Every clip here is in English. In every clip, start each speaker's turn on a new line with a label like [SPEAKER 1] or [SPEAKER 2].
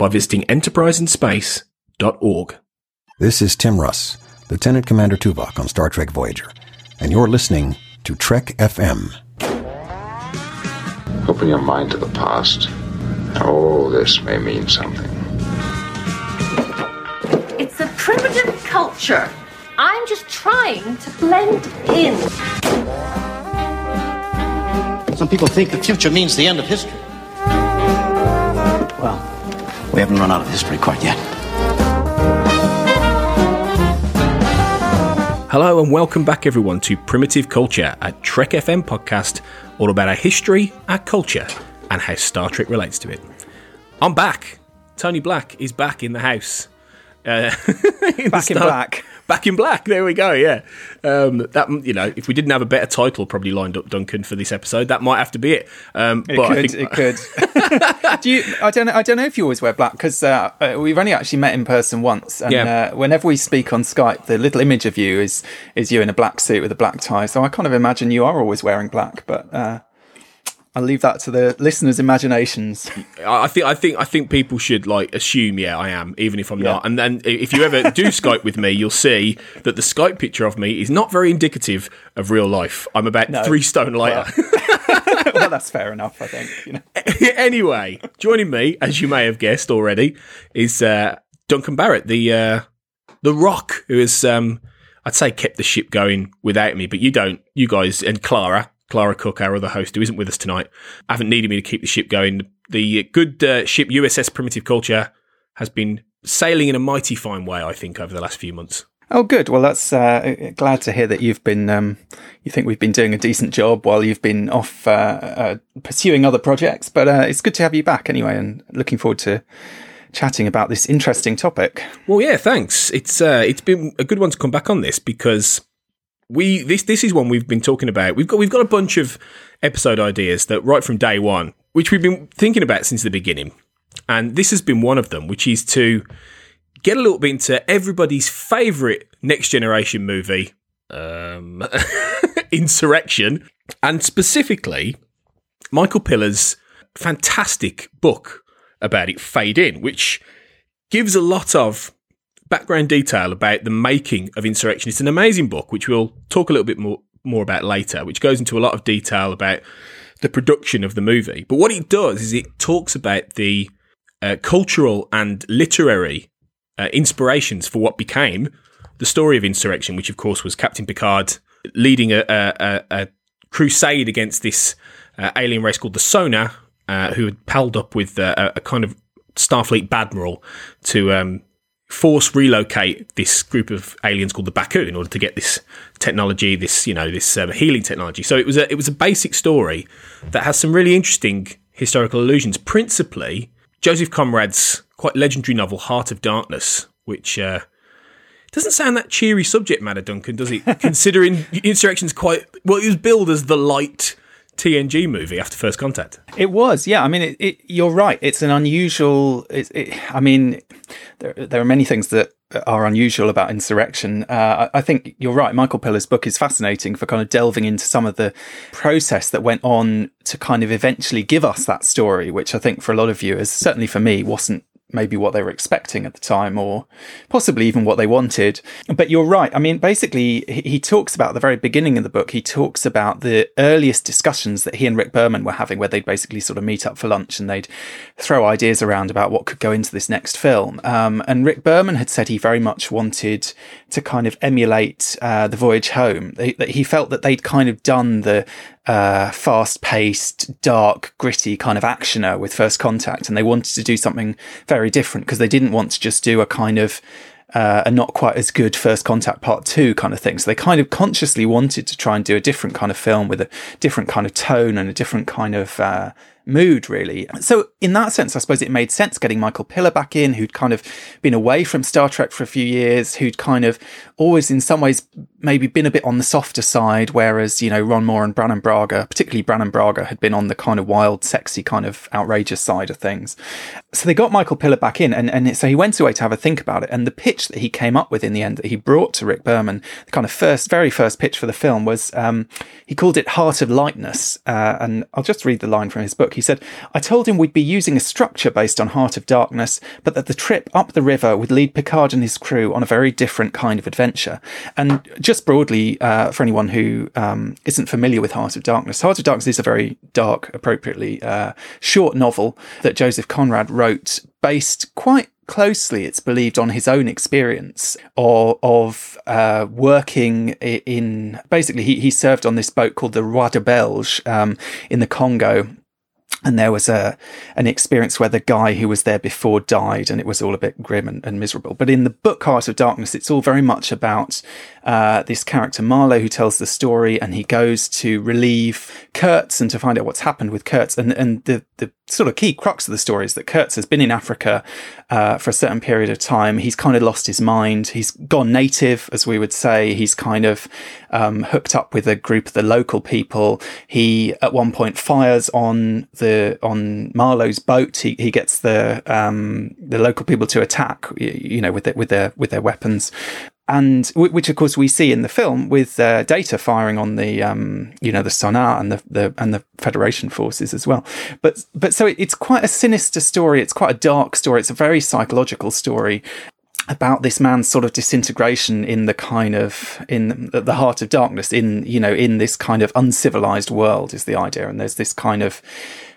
[SPEAKER 1] by visiting enterpriseinspace.org.
[SPEAKER 2] This is Tim Russ, Lieutenant Commander Tuvok on Star Trek Voyager, and you're listening to Trek FM.
[SPEAKER 3] Open your mind to the past. Oh, this may mean something.
[SPEAKER 4] It's a primitive culture. I'm just trying to blend in.
[SPEAKER 5] Some people think the future means the end of history. Well, we haven't run out of history quite yet.
[SPEAKER 1] Hello and welcome back everyone to Primitive Culture, a Trek FM podcast all about our history, our culture, and how Star Trek relates to it. I'm back. Tony Black is back in the house. Uh, in
[SPEAKER 6] Back in black.
[SPEAKER 1] Back in black. There we go. Yeah. Um, that you know, if we didn't have a better title probably lined up, Duncan, for this episode, that might have to be it. Um,
[SPEAKER 6] It
[SPEAKER 1] but I
[SPEAKER 6] could.
[SPEAKER 1] think-
[SPEAKER 6] It could. Do you? I don't. know- I don't know if you always wear black because uh, uh, we've only actually met in person once, and
[SPEAKER 1] Yeah.
[SPEAKER 6] uh, whenever we speak on Skype, the little image of you is is you in a black suit with a black tie. So I kind of imagine you are always wearing black, but. Uh, I'll leave that to the listeners' imaginations.
[SPEAKER 1] I think I think I think people should like assume, yeah, I am, even if I'm
[SPEAKER 6] Yeah.
[SPEAKER 1] not. And then if you ever do Skype with me, you'll see that the Skype picture of me is not very indicative of real life. I'm about
[SPEAKER 6] No.
[SPEAKER 1] three stone lighter.
[SPEAKER 6] well, that's fair enough, I think. You know.
[SPEAKER 1] anyway, joining me, as you may have guessed already, is uh, Duncan Barrett, the uh, the Rock, who has um, I'd say kept the ship going without me, but you don't. You guys and Clara, Clara Cook, our other host, who isn't with us tonight, haven't needed me to keep the ship going. The good uh, ship USS Primitive Culture has been sailing in a mighty fine way, I think, over the last few months.
[SPEAKER 6] Oh, good. Well, that's uh, glad to hear that you've been. Um, you think we've been doing a decent job while you've been off uh, uh, pursuing other projects. But uh, it's good to have you back anyway, and looking forward to chatting about this interesting topic.
[SPEAKER 1] Well, yeah, thanks. It's uh, it's been a good one to come back on this because we this this is one we've been talking about. We've got we've got a bunch of episode ideas that right from day one, which we've been thinking about since the beginning, and this has been one of them, which is to get a little bit into everybody's favourite next generation movie, um, Insurrection, and specifically Michael Piller's fantastic book about it, Fade In, which gives a lot of background detail about the making of Insurrection. It's an amazing book, which we'll talk a little bit more more about later, which goes into a lot of detail about the production of the movie. But what it does is it talks about the uh, cultural and literary uh, inspirations for what became the story of Insurrection, which of course was Captain Picard leading a, a, a, crusade against this uh, alien race called the Son'a, uh, who had palled up with uh, a, a kind of Starfleet badmiral to um, force relocate this group of aliens called the Baku in order to get this technology, this you know this um, healing technology. So it was a it was a basic story that has some really interesting historical allusions, principally Joseph Conrad's quite legendary novel Heart of Darkness, which. Uh, doesn't sound that cheery subject matter, Duncan, does it? Considering Insurrection's quite well, it was billed as the light TNG movie after First Contact.
[SPEAKER 6] It was, yeah. I mean, it, it, you're right. It's an unusual. It, I mean, there, there are many things that are unusual about Insurrection. Uh, I, I think you're right. Michael Piller's book is fascinating for kind of delving into some of the process that went on to kind of eventually give us that story, which I think for a lot of viewers, certainly for me, wasn't maybe what they were expecting at the time or possibly even what they wanted. But you're right. I mean, basically, he, talks about the very beginning of the book, he talks about the earliest discussions that he and Rick Berman were having, where they'd basically sort of meet up for lunch and they'd throw ideas around about what could go into this next film. Um, and Rick Berman had said he very much wanted to kind of emulate uh, The Voyage Home. That he felt that they'd kind of done the uh, fast paced, dark, gritty kind of actioner with First Contact. And they wanted to do something very different because they didn't want to just do a kind of uh, a not quite as good First Contact Part 2 kind of thing. So they kind of consciously wanted to try and do a different kind of film with a different kind of tone and a different kind of uh, mood, really. So, in that sense, I suppose it made sense getting Michael Piller back in, who'd kind of been away from Star Trek for a few years, who'd kind of always, in some ways, maybe been a bit on the softer side, whereas, you know, Ron Moore and Brannon Braga, particularly Brannon Braga, had been on the kind of wild, sexy, kind of outrageous side of things. So they got Michael Piller back in, and, and so he went away to have a think about it. And the pitch that he came up with in the end that he brought to Rick Berman, the kind of first, very first pitch for the film was um, he called it Heart of Lightness. Uh, and I'll just read the line from his book. He said, I told him we'd be using a structure based on Heart of Darkness, but that the trip up the river would lead Picard and his crew on a very different kind of adventure. And just broadly, uh, for anyone who um, not familiar with Heart of Darkness, Heart of Darkness is a very dark, appropriately uh, short novel that Joseph Conrad wrote based quite closely, it's believed, on his own experience of, of uh, working in. Basically, he, he served on this boat called the Roi de Belge um, in the Congo and there was a an experience where the guy who was there before died, and it was all a bit grim and, and miserable. But in the book Heart of Darkness, it's all very much about uh, this character Marlowe who tells the story, and he goes to relieve Kurtz and to find out what's happened with Kurtz. And and the the sort of key crux of the story is that Kurtz has been in Africa uh, for a certain period of time. He's kind of lost his mind. He's gone native, as we would say. He's kind of um, hooked up with a group of the local people. He at one point fires on the on Marlowe's boat. He he gets the um, the local people to attack, you know, with it with their with their weapons and which of course we see in the film with uh, data firing on the um, you know the Son'a and the, the and the Federation forces as well. But but so it's quite a sinister story. It's quite a dark story. It's a very psychological story about this man's sort of disintegration in the kind of in the heart of darkness in you know in this kind of uncivilized world is the idea. And there's this kind of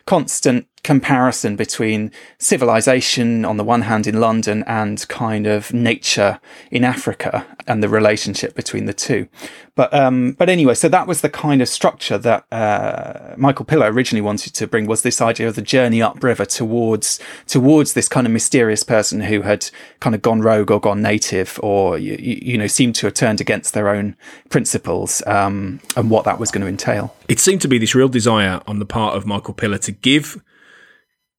[SPEAKER 6] constant comparison between civilization on the one hand in London and kind of nature in Africa and the relationship between the two. But um, but anyway, so that was the kind of structure that uh, Michael Piller originally wanted to bring was this idea of the journey upriver towards towards this kind of mysterious person who had kind of gone rogue or gone native or you, you know seemed to have turned against their own principles um, and what that was going to entail.
[SPEAKER 1] It seemed to be this real desire on the part of Michael Piller to give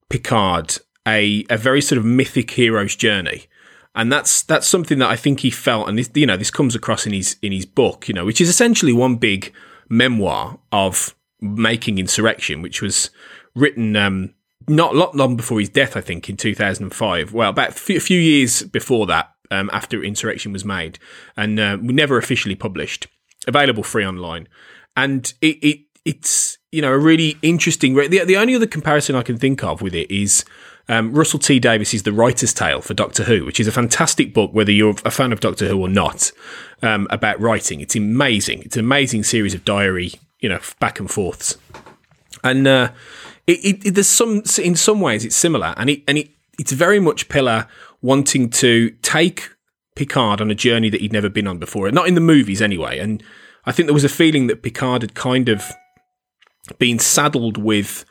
[SPEAKER 1] Picard a a very sort of mythic hero's journey. And that's that's something that I think he felt, and this, you know, this comes across in his in his book, you know, which is essentially one big memoir of making insurrection, which was written um, not lot long before his death, I think, in 2005. Well, about a few years before that, um, after Insurrection was made, and uh, never officially published, available free online. And it, it it's you know a really interesting. The, the only other comparison I can think of with it is um, Russell T Davies' The Writer's Tale for Doctor Who, which is a fantastic book, whether you're a fan of Doctor Who or not, um, about writing. It's amazing. It's an amazing series of diary, you know, back and forths, and uh, it, it, it, there's some in some ways it's similar, and it and it it's very much Piller wanting to take Picard on a journey that he'd never been on before, not in the movies anyway, and. I think there was a feeling that Picard had kind of been saddled with,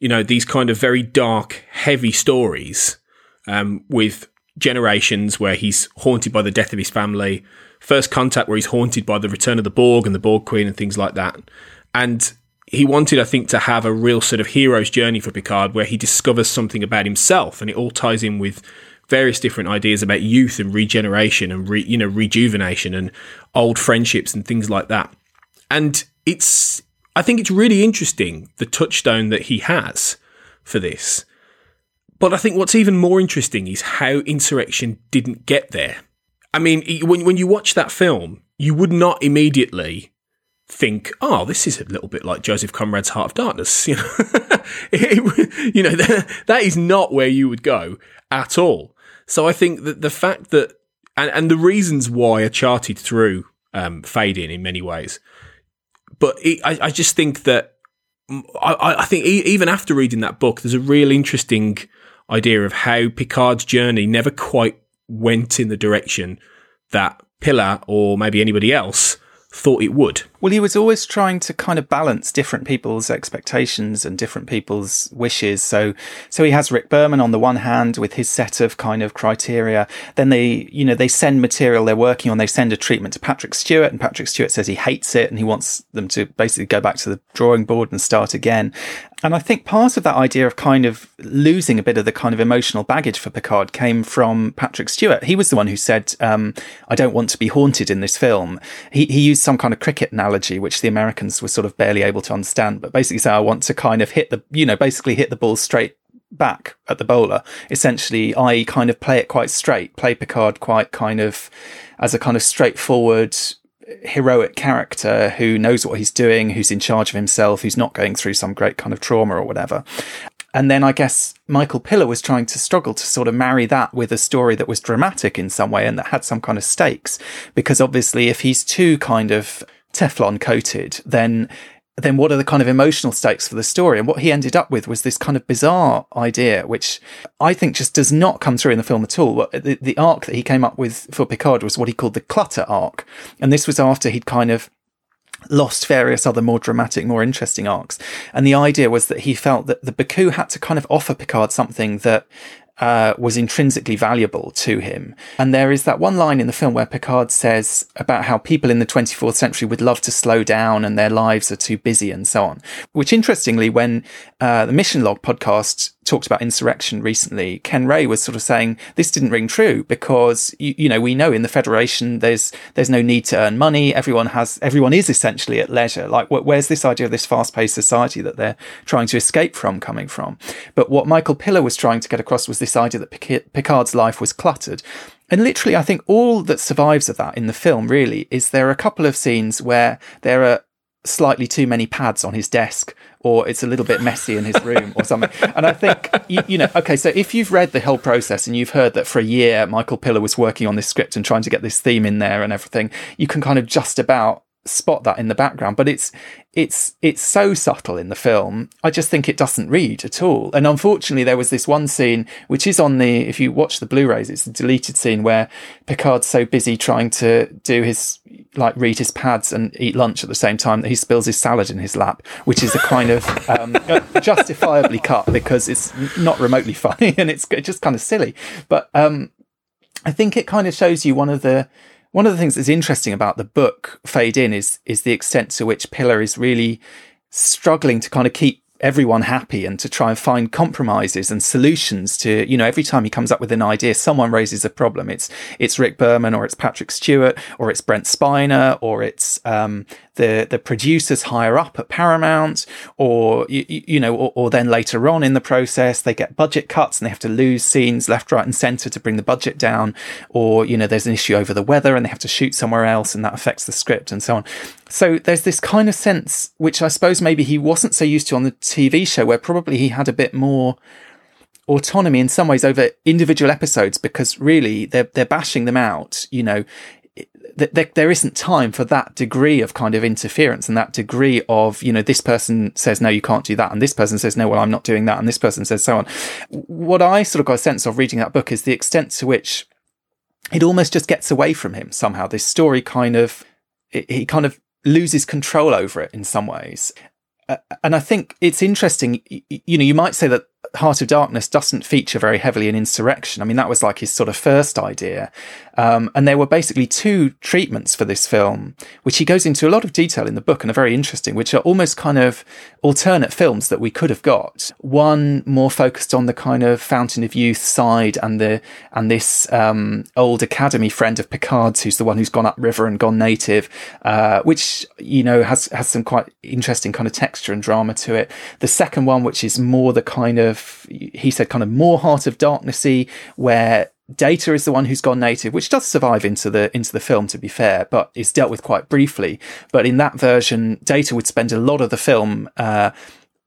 [SPEAKER 1] you know, these kind of very dark, heavy stories um, with generations where he's haunted by the death of his family, first contact where he's haunted by the return of the Borg and the Borg Queen and things like that. And he wanted, I think, to have a real sort of hero's journey for Picard where he discovers something about himself and it all ties in with various different ideas about youth and regeneration and re, you know rejuvenation and old friendships and things like that. And it's I think it's really interesting the touchstone that he has for this. But I think what's even more interesting is how Insurrection didn't get there. I mean, when when you watch that film, you would not immediately think, "Oh, this is a little bit like Joseph Conrad's Heart of Darkness." You know, it, you know that, that is not where you would go at all. So I think that the fact that and, and the reasons why are charted through um, Fade In in many ways but it, I, I just think that I, I think even after reading that book, there's a real interesting idea of how Picard's journey never quite went in the direction that Piller or maybe anybody else thought it would.
[SPEAKER 6] Well, he was always trying to kind of balance different people's expectations and different people's wishes. So, so he has Rick Berman on the one hand with his set of kind of criteria. Then they, you know, they send material they're working on. They send a treatment to Patrick Stewart and Patrick Stewart says he hates it and he wants them to basically go back to the drawing board and start again. And I think part of that idea of kind of losing a bit of the kind of emotional baggage for Picard came from Patrick Stewart. He was the one who said, um, I don't want to be haunted in this film. He, he used some kind of cricket analogy, which the Americans were sort of barely able to understand, but basically say, I want to kind of hit the, you know, basically hit the ball straight back at the bowler, essentially, i.e., kind of play it quite straight, play Picard quite kind of as a kind of straightforward, heroic character who knows what he's doing, who's in charge of himself, who's not going through some great kind of trauma or whatever. And then I guess Michael Piller was trying to struggle to sort of marry that with a story that was dramatic in some way and that had some kind of stakes. Because obviously, if he's too kind of Teflon coated, then then what are the kind of emotional stakes for the story? And what he ended up with was this kind of bizarre idea, which I think just does not come through in the film at all. The, the arc that he came up with for Picard was what he called the clutter arc. And this was after he'd kind of lost various other more dramatic, more interesting arcs. And the idea was that he felt that the Baku had to kind of offer Picard something that uh, was intrinsically valuable to him. And there is that one line in the film where Picard says about how people in the 24th century would love to slow down and their lives are too busy and so on. Which interestingly, when uh, the Mission Log podcast talked about insurrection recently, Ken Ray was sort of saying this didn't ring true because you, you, know we know in the Federation there's there's no need to earn money. Everyone has everyone is essentially at leisure. Like wh- where's this idea of this fast paced society that they're trying to escape from coming from? But what Michael Piller was trying to get across was this idea that Picard's life was cluttered. And literally, I think all that survives of that in the film really is there are a couple of scenes where there are slightly too many pads on his desk or it's a little bit messy in his room or something. And I think, you, you, know, okay, so if you've read the whole process and you've heard that for a year Michael Piller was working on this script and trying to get this theme in there and everything, you can kind of just about spot that in the background, but it's it's it's so subtle in the film. I just think it doesn't read at all. And unfortunately, there was this one scene which is on the if you watch the Blu-rays, it's a deleted scene where Picard's so busy trying to do his like read his pads and eat lunch at the same time that he spills his salad in his lap, which is a kind of um, justifiably cut because it's not remotely funny and it's just kind of silly. But um, I think it kind of shows you one of the one of the things that's interesting about the book Fade In is is the extent to which Piller is really struggling to kind of keep everyone happy and to try and find compromises and solutions to, you know, every time he comes up with an idea, someone raises a problem. It's, it's Rick Berman or it's Patrick Stewart or it's Brent Spiner or it's, um, the, the producers higher up at Paramount or, you, you know, or, or, then later on in the process, they get budget cuts and they have to lose scenes left, right and center to bring the budget down. Or, you know, there's an issue over the weather and they have to shoot somewhere else and that affects the script and so on. So there's this kind of sense, which I suppose maybe he wasn't so used to on the TV show, where probably he had a bit more autonomy in some ways over individual episodes because really they're they're bashing them out. You know, there, there isn't time for that degree of kind of interference and that degree of you know this person says no you can't do that and this person says no well I'm not doing that and this person says so on. What I sort of got a sense of reading that book is the extent to which it almost just gets away from him somehow. This story kind of he kind of loses control over it in some ways. Uh, and I think it's interesting. You know, you might say that Heart of Darkness doesn't feature very heavily in insurrection. I mean, that was like his sort of first idea. Um, and there were basically two treatments for this film, which he goes into a lot of detail in the book and are very interesting, which are almost kind of alternate films that we could have got. One more focused on the kind of Fountain of Youth side and the, and this, um, old academy friend of Picard's, who's the one who's gone upriver and gone native, uh, which, you know, has, has some quite interesting kind of texture and drama to it. The second one, which is more the kind of, he said kind of more Heart of Darknessy, where Data is the one who's gone native, which does survive into the into the film, to be fair, but is dealt with quite briefly. But in that version, Data would spend a lot of the film. Uh,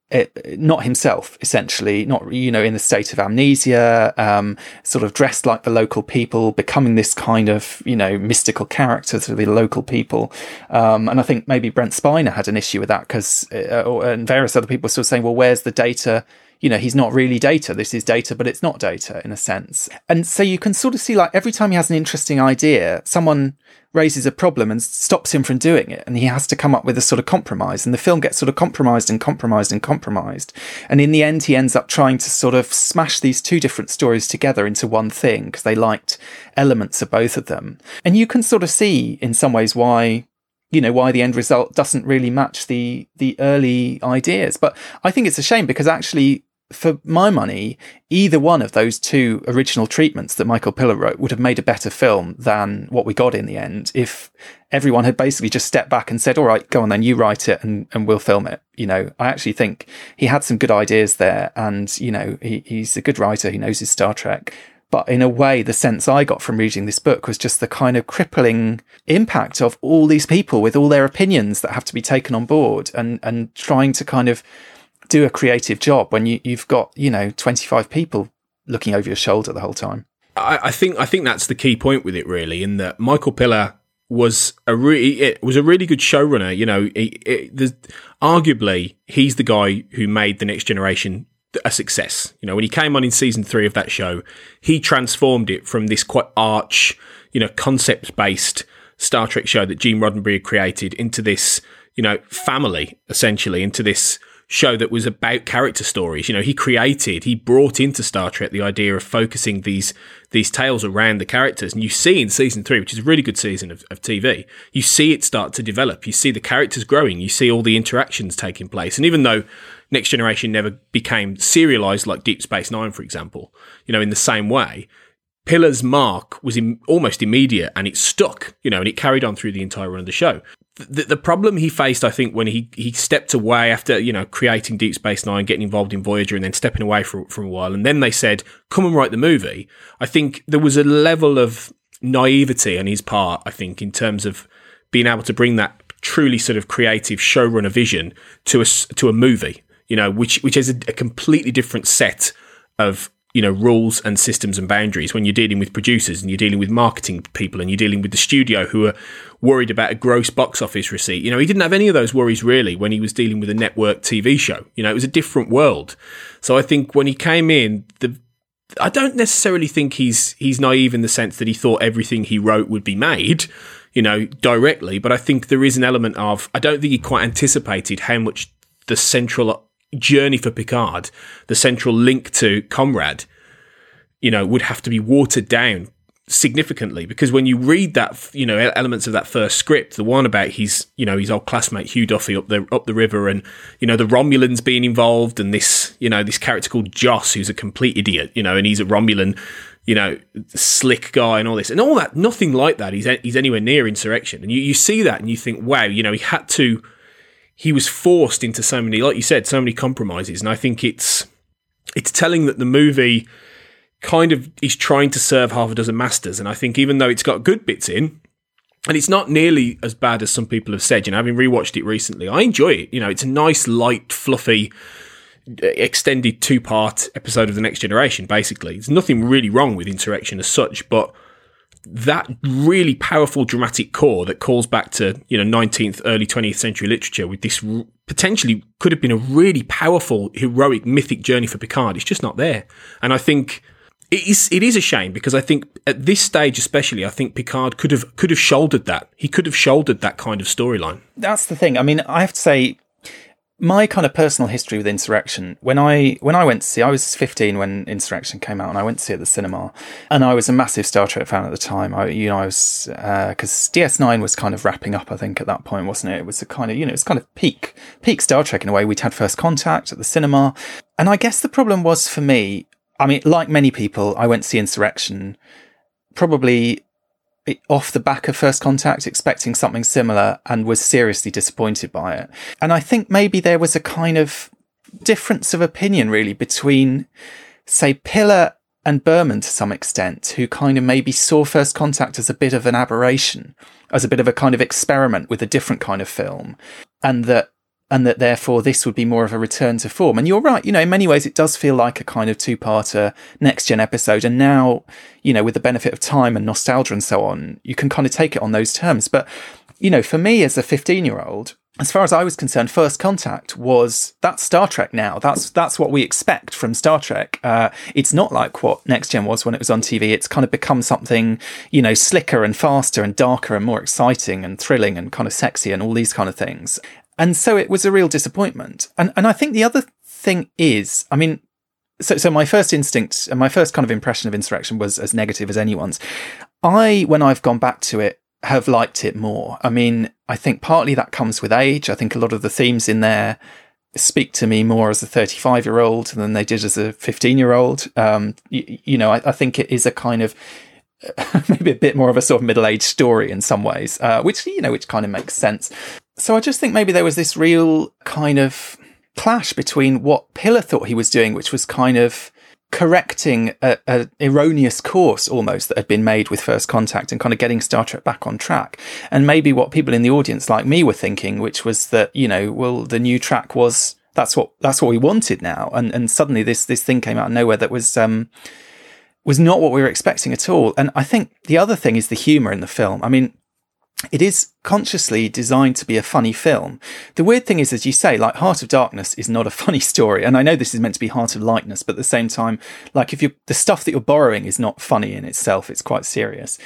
[SPEAKER 6] it, not himself, essentially, not, you know, in a state of amnesia, um, sort of dressed like the local people, becoming this kind of, you know, mystical character to the local people. Um, and I think maybe Brent Spiner had an issue with that because, uh, and various other people were sort of saying, well, where's the data you know, he's not really data. This is data, but it's not data in a sense. And so you can sort of see like every time he has an interesting idea, someone raises a problem and stops him from doing it. And he has to come up with a sort of compromise. And the film gets sort of compromised and compromised and compromised. And in the end, he ends up trying to sort of smash these two different stories together into one thing because they liked elements of both of them. And you can sort of see in some ways why you know why the end result doesn't really match the the early ideas but i think it's a shame because actually for my money either one of those two original treatments that michael piller wrote would have made a better film than what we got in the end if everyone had basically just stepped back and said all right go on then you write it and, and we'll film it. You know i actually think he had some good ideas there and you know he, he's a good writer he knows his star trek but in a way, the sense I got from reading this book was just the kind of crippling impact of all these people with all their opinions that have to be taken on board and, and trying to kind of do a creative job when you, you've got, you know, 25 people looking over your shoulder the whole time.
[SPEAKER 1] I, I think I think that's the key point with it, really, in that Michael Piller was a really it was a really good showrunner. You know, it, it, arguably he's the guy who made the Next Generation a success. You know, when he came on in season three of that show, he transformed it from this quite arch, you know, concept based Star Trek show that Gene Roddenberry had created into this, you know, family essentially, into this show that was about character stories. You know, he created, he brought into Star Trek the idea of focusing these these tales around the characters. And you see in season three, which is a really good season of, of TV, you see it start to develop. You see the characters growing. You see all the interactions taking place. And even though Next Generation never became serialized like Deep Space Nine, for example, you know, in the same way, Piller's mark was almost immediate and it stuck, you know, and it carried on through the entire run of the show. The, the, problem he faced, I think, when he, he stepped away after, you know, creating Deep Space Nine, getting involved in Voyager and then stepping away for, for a while, and then they said, come and write the movie. I think there was a level of naivety on his part, I think, in terms of being able to bring that truly sort of creative showrunner vision to a, to a movie you know, which which has a, a completely different set of you know rules and systems and boundaries. When you're dealing with producers and you're dealing with marketing people and you're dealing with the studio who are worried about a gross box office receipt you know he didn't have any of those worries really when he was dealing with a network tv show. You know it was a different world. So i think when he came in the i don't necessarily think he's he's naive in the sense that he thought everything he wrote would be made you know directly but i think there is an element of i don't think he quite anticipated how much the central journey for Picard, the central link to Conrad, you know, would have to be watered down significantly because when you read that, you know, elements of that first script, the one about his, you know, his old classmate Hugh Duffy up the up the river, and you know the Romulans being involved, and this, you know, this character called Joss, who's a complete idiot, you know, and he's a Romulan, you know, slick guy and all this, and all that, nothing like that. He's he's anywhere near insurrection, and you you see that and you think, wow, you know, he had to he was forced into so many, like you said, so many compromises. And I think it's it's telling that the movie kind of is trying to serve half a dozen masters. And I think even though it's got good bits in, and it's not nearly as bad as some people have said. You know, having rewatched it recently, I enjoy it. You know, it's a nice, light, fluffy, uh, extended two part episode of the Next Generation. Basically, there's nothing really wrong with Insurrection as such, but that really powerful dramatic core that calls back to you know 19th early 20th century literature with this r- potentially could have been a really powerful heroic mythic journey for Picard it's just not there and I think it is it is a shame because I think at this stage especially I think Picard could have could have shouldered that he could have shouldered that kind of storyline
[SPEAKER 6] that's the thing I mean I have to say my kind of personal history with Insurrection, when I when I went to see, I was 15 when Insurrection came out, and I went to see it at the cinema, and I was a massive Star Trek fan at the time. I, you know, I was because uh, DS9 was kind of wrapping up, I think, at that point, wasn't it? It was a kind of you know, it was kind of peak peak Star Trek in a way. We'd had First Contact at the cinema, and I guess the problem was for me. I mean, like many people, I went to see Insurrection probably off the back of first contact expecting something similar and was seriously disappointed by it. And I think maybe there was a kind of difference of opinion really between say Piller and Berman to some extent, who kind of maybe saw First Contact as a bit of an aberration, as a bit of a kind of experiment with a different kind of film, and that and that therefore this would be more of a return to form. And you're right, you know, in many ways it does feel like a kind of two-parter next gen episode. And now, you know, with the benefit of time and nostalgia and so on, you can kind of take it on those terms. But, you know, for me as a 15 year old, as far as I was concerned, First Contact was that's Star Trek now. That's that's what we expect from Star Trek. Uh, it's not like what Next Gen was when it was on TV. It's kind of become something you know slicker and faster and darker and more exciting and thrilling and kind of sexy and all these kind of things. And so it was a real disappointment. And, and I think the other thing is, I mean, so, so my first instinct and my first kind of impression of Insurrection was as negative as anyone's. I, when I've gone back to it, have liked it more. I mean, I think partly that comes with age. I think a lot of the themes in there speak to me more as a 35 year old than they did as a 15 year old. Um, you, you, know, I, I, think it is a kind of maybe a bit more of a sort of middle aged story in some ways, uh, which, you know, which kind of makes sense. So I just think maybe there was this real kind of clash between what Piller thought he was doing, which was kind of correcting a, a, erroneous course almost that had been made with First Contact and kind of getting Star Trek back on track. And maybe what people in the audience like me were thinking, which was that, you know, well, the new track was, that's what, that's what we wanted now. And, and suddenly this, this thing came out of nowhere that was, um, was not what we were expecting at all. And I think the other thing is the humor in the film. I mean, it is consciously designed to be a funny film. The weird thing is, as you say, like Heart of Darkness is not a funny story. And I know this is meant to be Heart of Lightness, but at the same time, like if you, the stuff that you're borrowing is not funny in itself, it's quite serious.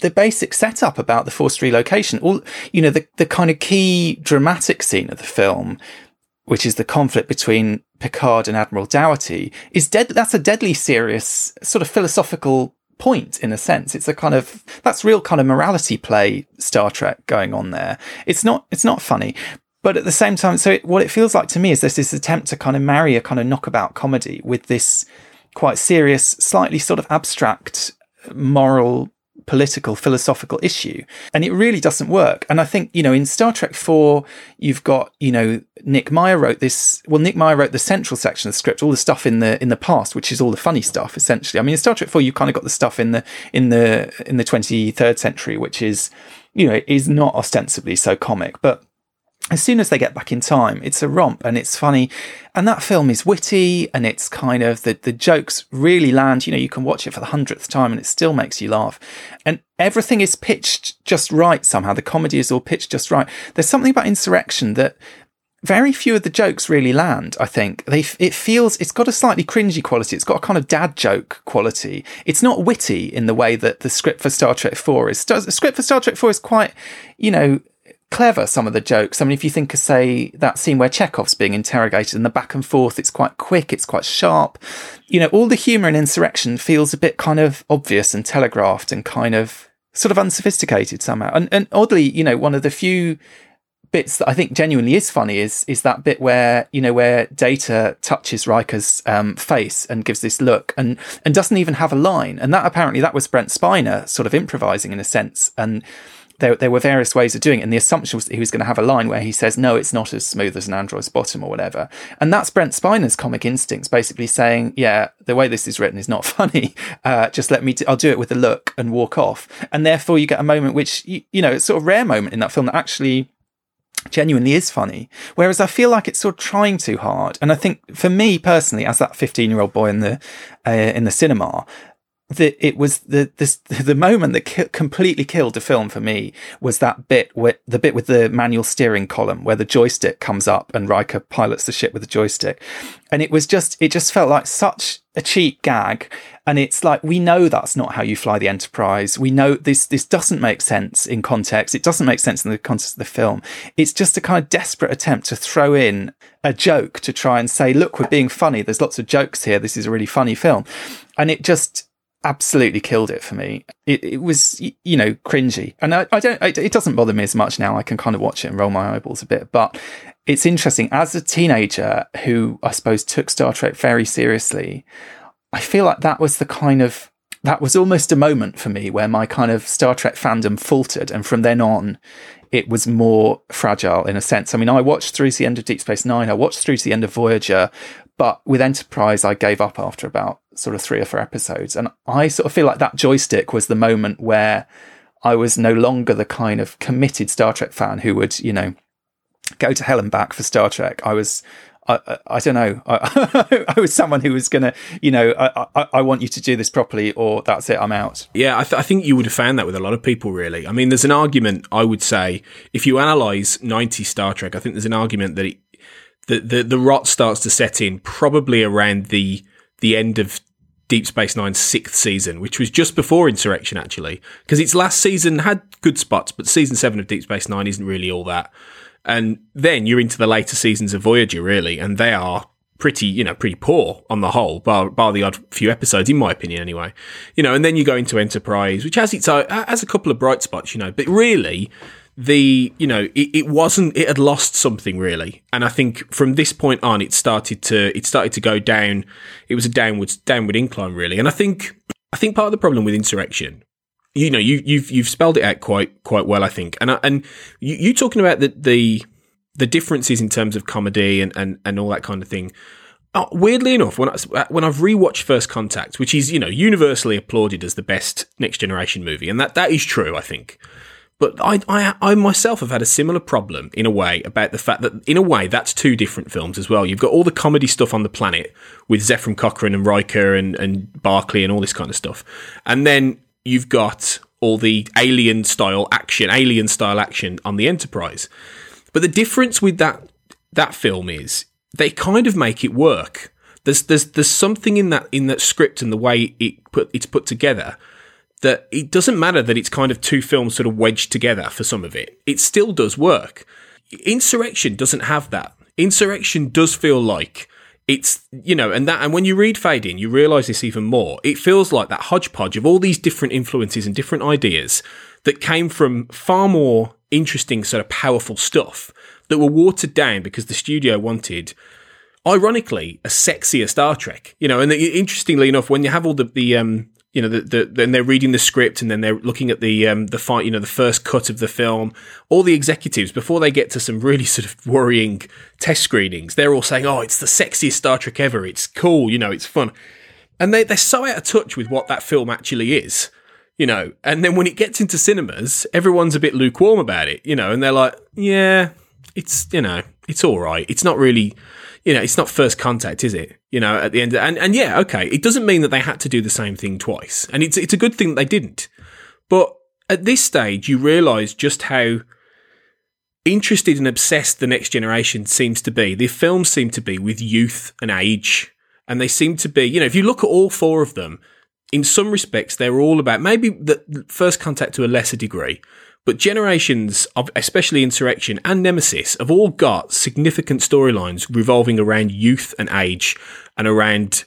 [SPEAKER 6] The basic setup about the forced relocation, all, you know, the, the kind of key dramatic scene of the film, which is the conflict between Picard and Admiral Dougherty, is dead. That's a deadly serious sort of philosophical point in a sense. It's a kind of that's real kind of morality play Star Trek going on there. It's not it's not funny, but at the same time, so it, what it feels like to me is there's this attempt to kind of marry a kind of knockabout comedy with this quite serious, slightly sort of abstract moral political philosophical issue and it really doesn't work. And i think you know in star trek 4 you've got you know nick meyer wrote this well nick meyer wrote the central section of the script all the stuff in the in the past which is all the funny stuff essentially. I mean in star trek 4 you kind of got the stuff in the in the in the 23rd century which is you know is not ostensibly so comic but as soon as they get back in time, it's a romp and it's funny. And that film is witty and it's kind of the, the jokes really land. You know, you can watch it for the hundredth time and it still makes you laugh. And everything is pitched just right somehow. The comedy is all pitched just right. There's something about insurrection that very few of the jokes really land. I think they, it feels, it's got a slightly cringy quality. It's got a kind of dad joke quality. It's not witty in the way that the script for Star Trek 4 is. The script for Star Trek 4 is quite, you know, clever, some of the jokes. I mean, if you think of, say, that scene where Chekov's being interrogated and the back and forth, it's quite quick, it's quite sharp. You know, all the humour in Insurrection feels a bit kind of obvious and telegraphed and kind of sort of unsophisticated somehow. And, and oddly, you know, one of the few bits that I think genuinely is funny is is that bit where you know where Data touches Riker's um, face and gives this look and and doesn't even have a line, and that apparently that was Brent Spiner sort of improvising in a sense, and there, there were various ways of doing it. And the assumption was that he was going to have a line where he says, no, it's not as smooth as an android's bottom or whatever. And that's Brent Spiner's comic instincts, basically saying, yeah, the way this is written is not funny. Uh, just let me, i will do it with a look and walk off. And therefore you get a moment which, you, you know, it's sort of rare moment in that film that actually genuinely is funny. Whereas I feel like it's sort of trying too hard. And I think for me personally, as that 15 year old boy in the, uh, in the cinema, it was the this the moment that ki- completely killed the film for me was that bit with the bit with the manual steering column where the joystick comes up and Riker pilots the ship with the joystick, and it was just it just felt like such a cheap gag, and it's like we know that's not how you fly the Enterprise. We know this this doesn't make sense in context. It doesn't make sense in the context of the film. It's just a kind of desperate attempt to throw in a joke to try and say, look, we're being funny. There's lots of jokes here. This is a really funny film, and it just absolutely killed it for me. It, it was, you know, cringy. And I, I don't, it doesn't bother me as much now. I can kind of watch it and roll my eyeballs a bit. But it's interesting. As a teenager who I suppose took Star Trek very seriously, I feel like that was the kind of, that was almost a moment for me where my kind of Star Trek fandom faltered. And from then on, it was more fragile in a sense. I mean, I watched through to the end of Deep Space Nine. I watched through to the end of Voyager, but with Enterprise, I gave up after about sort of three or four episodes. And I sort of feel like that joystick was the moment where I was no longer the kind of committed Star Trek fan who would, you know, go to hell and back for Star Trek. I was, I, I, don't know. I, I, was someone who was going to, you know, I, I, want you to do this properly or that's it, I'm out.
[SPEAKER 1] Yeah, I, th- I, think you would have found that with a lot of people, really. I mean, there's an argument, I would say, if you analyse 90 Star Trek, I think there's an argument that it, the, the, the rot starts to set in probably around the the end of Deep Space Nine's sixth season, which was just before Insurrection, actually, because its last season had good spots, but season seven of Deep Space Nine isn't really all that. And then you're into the later seasons of Voyager, really, and they are pretty, you know, pretty poor on the whole, bar, bar the odd few episodes, in my opinion, anyway. You know, and then you go into Enterprise, which has its uh, has a couple of bright spots, you know, but really the you know it, it wasn't it had lost something really. And i think from this point on it started to it started to go down. It was a downwards downward incline really. And i think i think part of the problem with insurrection you know you you've you've spelled it out quite quite well i think. And I, and you, you talking about the the the differences in terms of comedy and and, and all that kind of thing Oh, weirdly enough, when I, when I've rewatched First Contact, which is you know universally applauded as the best Next Generation movie, and that that is true, I think. But I, I, I myself have had a similar problem in a way about the fact that, in a way, that's two different films as well. You've got all the comedy stuff on the planet with Zefram Cochrane and Riker and, and Barclay and all this kind of stuff. And then you've got all the alien style action, alien style action on the Enterprise. But the difference with that, that film is they kind of make it work. There's, there's, there's something in that, in that script and the way it put, it's put together that it doesn't matter that it's kind of two films sort of wedged together for some of it. It still does work. Insurrection doesn't have that. Insurrection does feel like it's you know, and that and when you read Fade In, you realise this even more. It feels like that hodgepodge of all these different influences and different ideas that came from far more interesting, sort of powerful stuff that were watered down because the studio wanted ironically, a sexier Star Trek. You know, and interestingly enough, when you have all the the um, you know, the, the, then they're reading the script and then they're looking at the um, the fight, you know, the first cut of the film. All the executives before they get to some really sort of worrying test screenings, they're all saying, "Oh, it's the sexiest Star Trek ever. It's cool. You know, it's fun." And they they're so out of touch with what that film actually is, you know. And then when it gets into cinemas, everyone's a bit lukewarm about it, you know, and they're like, "Yeah, it's you know, it's all right. It's not really." you know, it's not first contact, is it? You know, at the end, of, and and yeah, okay, it doesn't mean that they had to do the same thing twice, and it's it's a good thing that they didn't. But at this stage, you realise just how interested and obsessed the next generation seems to be. The films seem to be with youth and age, and they seem to be. You know, if you look at all four of them, in some respects, they're all about maybe the first contact to a lesser degree, but generations of, especially Insurrection and Nemesis, have all got significant storylines revolving around youth and age, and around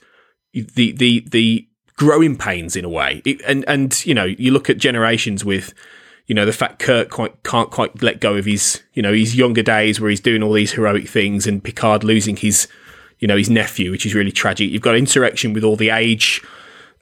[SPEAKER 1] the the the growing pains in a way. It, and and you know, you look at generations with you know the fact Kirk quite, can't quite let go of his you know his younger days where he's doing all these heroic things, and Picard losing his you know his nephew, which is really tragic. You've got Insurrection with all the age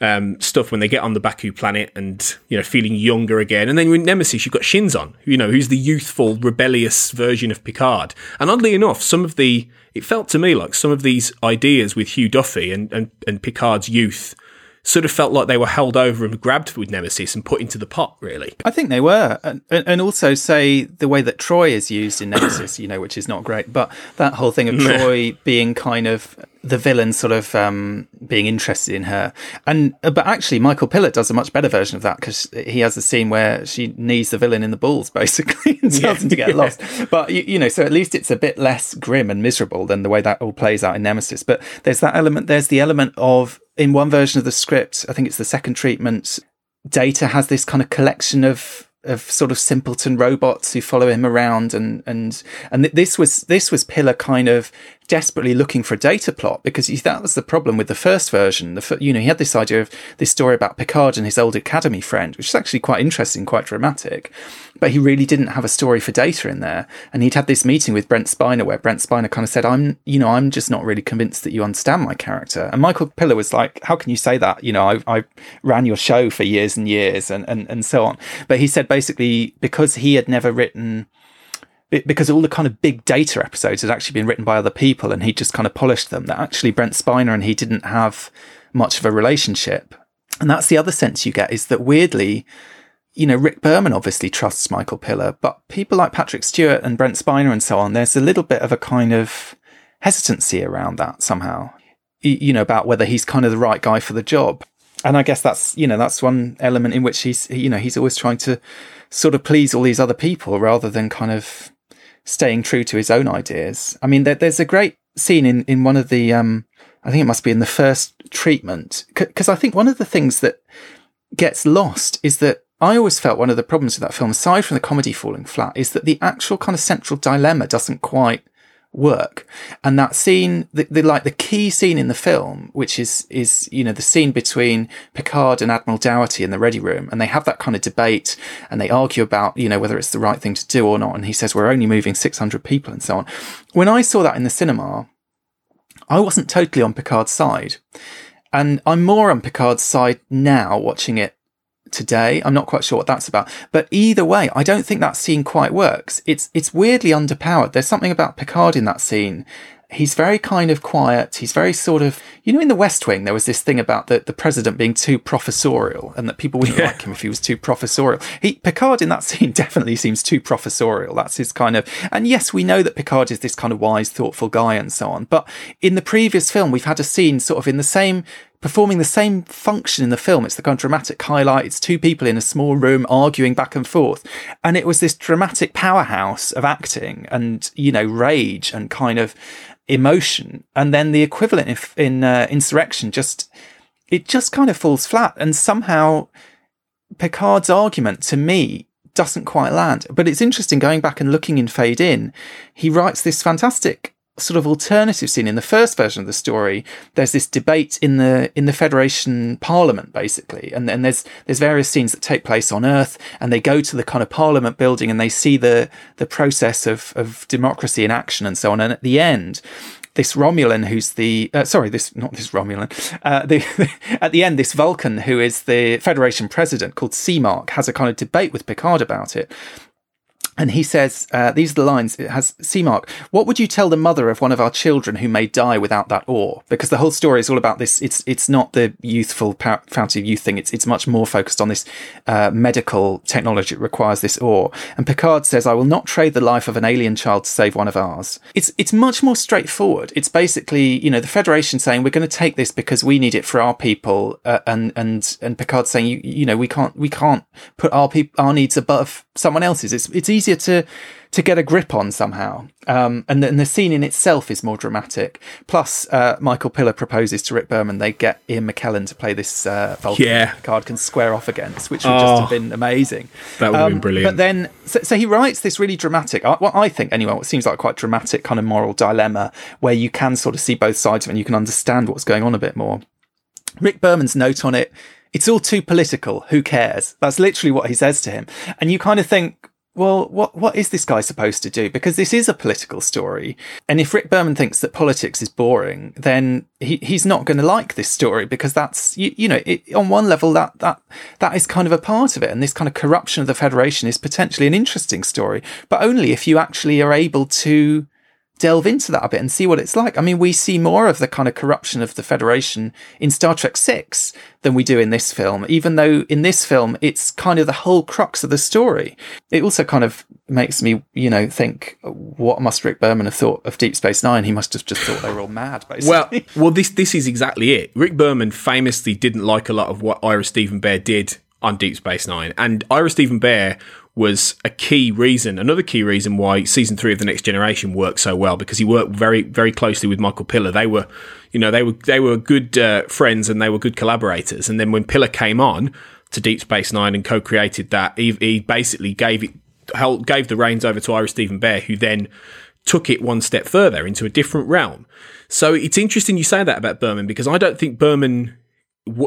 [SPEAKER 1] um, stuff when they get on the Baku planet and you know feeling younger again. And then with Nemesis, you've got Shinzon, you know, who's the youthful, rebellious version of Picard. And oddly enough, some of the it felt to me like some of these ideas with Hugh Duffy and and, and Picard's youth sort of felt like they were held over and grabbed with Nemesis and put into the pot, really.
[SPEAKER 6] I think they were. And, and also, say, the way that Troi is used in Nemesis, you know, which is not great, but that whole thing of Troi being kind of the villain sort of um, being interested in her. And uh, but actually, Michael Piller does a much better version of that because he has a scene where she knees the villain in the balls basically and tells yeah. him to get lost. But you, you, know, so at least it's a bit less grim and miserable than the way that all plays out in Nemesis. But there's that element. There's the element of in one version of the script, I think it's the second treatment. Data has this kind of collection of of sort of simpleton robots who follow him around and and and this was this was Piller kind of desperately looking for a data plot because he, that was the problem with the first version. The you know he had this idea of this story about Picard and his old academy friend, which is actually quite interesting, quite dramatic, but he really didn't have a story for Data in there. And he'd had this meeting with Brent Spiner where Brent Spiner kind of said, "I'm you know I'm just not really convinced that you understand my character." And Michael Piller was like, "How can you say that? You know I, I ran your show for years and years and and and so on." But he said basically because he had never written because all the kind of big data episodes had actually been written by other people and he just kind of polished them that actually Brent Spiner and he didn't have much of a relationship. And that's the other sense you get is that weirdly, you know, Rick Berman obviously trusts Michael Piller, but people like Patrick Stewart and Brent Spiner and so on, there's a little bit of a kind of hesitancy around that somehow, you know, about whether he's kind of the right guy for the job and I guess that's you know that's one element in which he's you know he's always trying to sort of please all these other people rather than kind of staying true to his own ideas. I mean, there, there's a great scene in in one of the um, I think it must be in the first treatment because I think one of the things that gets lost is that I always felt one of the problems with that film, aside from the comedy falling flat, is that the actual kind of central dilemma doesn't quite work. And that scene, the, the, like the key scene in the film, which is, is, you know, the scene between Picard and Admiral Dougherty in the ready room. And they have that kind of debate and they argue about, you know, whether it's the right thing to do or not. And he says, we're only moving 600 people and so on. When I saw that in the cinema, I wasn't totally on Picard's side. And I'm more on Picard's side now watching it today. I'm not quite sure what that's about. But either way, I don't think that scene quite works. It's it's weirdly underpowered. There's something about Picard in that scene. He's very kind of quiet. He's very sort of, you know, in the West Wing, there was this thing about the, the president being too professorial and that people wouldn't yeah. like him if he was too professorial. He, Picard in that scene definitely seems too professorial. That's his kind of, and yes, we know that Picard is this kind of wise, thoughtful guy and so on. But in the previous film, we've had a scene sort of in the same performing the same function in the film. It's the kind of dramatic highlight. It's two people in a small room arguing back and forth. And it was this dramatic powerhouse of acting and, you know, rage and kind of emotion. And then the equivalent in, in uh, Insurrection just, it just kind of falls flat. And somehow Picard's argument to me doesn't quite land. But it's interesting going back and looking in Fade In. He writes this fantastic sort of alternative scene. In the first version of the story there's this debate in the in the federation parliament basically. And then there's there's various scenes that take place on earth and they go to the kind of parliament building and they see the the process of of democracy in action and so on. And at the end this Romulan who's the uh, sorry this not this Romulan uh, the, at the end this Vulcan who is the Federation president called Seamark has a kind of debate with Picard about it and he says, uh, these are the lines. It has C mark. What would you tell the mother of one of our children who may die without that ore? Because the whole story is all about this. It's it's not the youthful fountain of youth thing. It's it's much more focused on this uh, medical technology that requires this ore. And Picard says, "I will not trade the life of an alien child to save one of ours." It's it's much more straightforward. It's basically you know the Federation saying we're going to take this because we need it for our people, uh, and and and Picard saying you you know we can't we can't put our people our needs above someone else's. It's it's easier to to get a grip on somehow. Um, and, the, and, the, scene in itself is more dramatic. Plus, uh, Michael Piller proposes to Rick Berman they get Ian McKellen to play this uh, Vulcan
[SPEAKER 1] yeah.
[SPEAKER 6] card can square off against, which would oh, just have been amazing.
[SPEAKER 1] That would have um, been brilliant.
[SPEAKER 6] But then, so, so, he writes this really dramatic, uh, well, I think anyway, what seems like quite dramatic kind of moral dilemma where you can sort of see both sides of it and you can understand what's going on a bit more. Rick Berman's note on it it's all too political. Who cares? That's literally what he says to him. And you kind of think, well, what what is this guy supposed to do? Because this is a political story, and if Rick Berman thinks that politics is boring, then he, he's not going to like this story because that's you, you know it, on one level that that that is kind of a part of it, and this kind of corruption of the Federation is potentially an interesting story, but only if you actually are able to delve into that a bit and see what it's like. I mean, we see more of the kind of corruption of the Federation in Star Trek 6 than we do in this film, even though in this film, it's kind of the whole crux of the story. It also kind of makes me, you know, think, what must Rick Berman have thought of Deep Space Nine? He must have just thought they were all mad, basically.
[SPEAKER 1] Well, well, this, this is exactly it. Rick Berman famously didn't like a lot of what Ira Stephen Behr did on Deep Space Nine. And Ira Stephen Behr was a key reason, another key reason why season three of the Next Generation worked so well because he worked very, very closely with Michael Piller. They were, you know, they were they were good uh, friends and they were good collaborators. And then when Piller came on to Deep Space Nine and co-created that, he, he basically gave it held, gave the reins over to Ira Stephen Behr, who then took it one step further into a different realm. So it's interesting you say that about Berman because I don't think Berman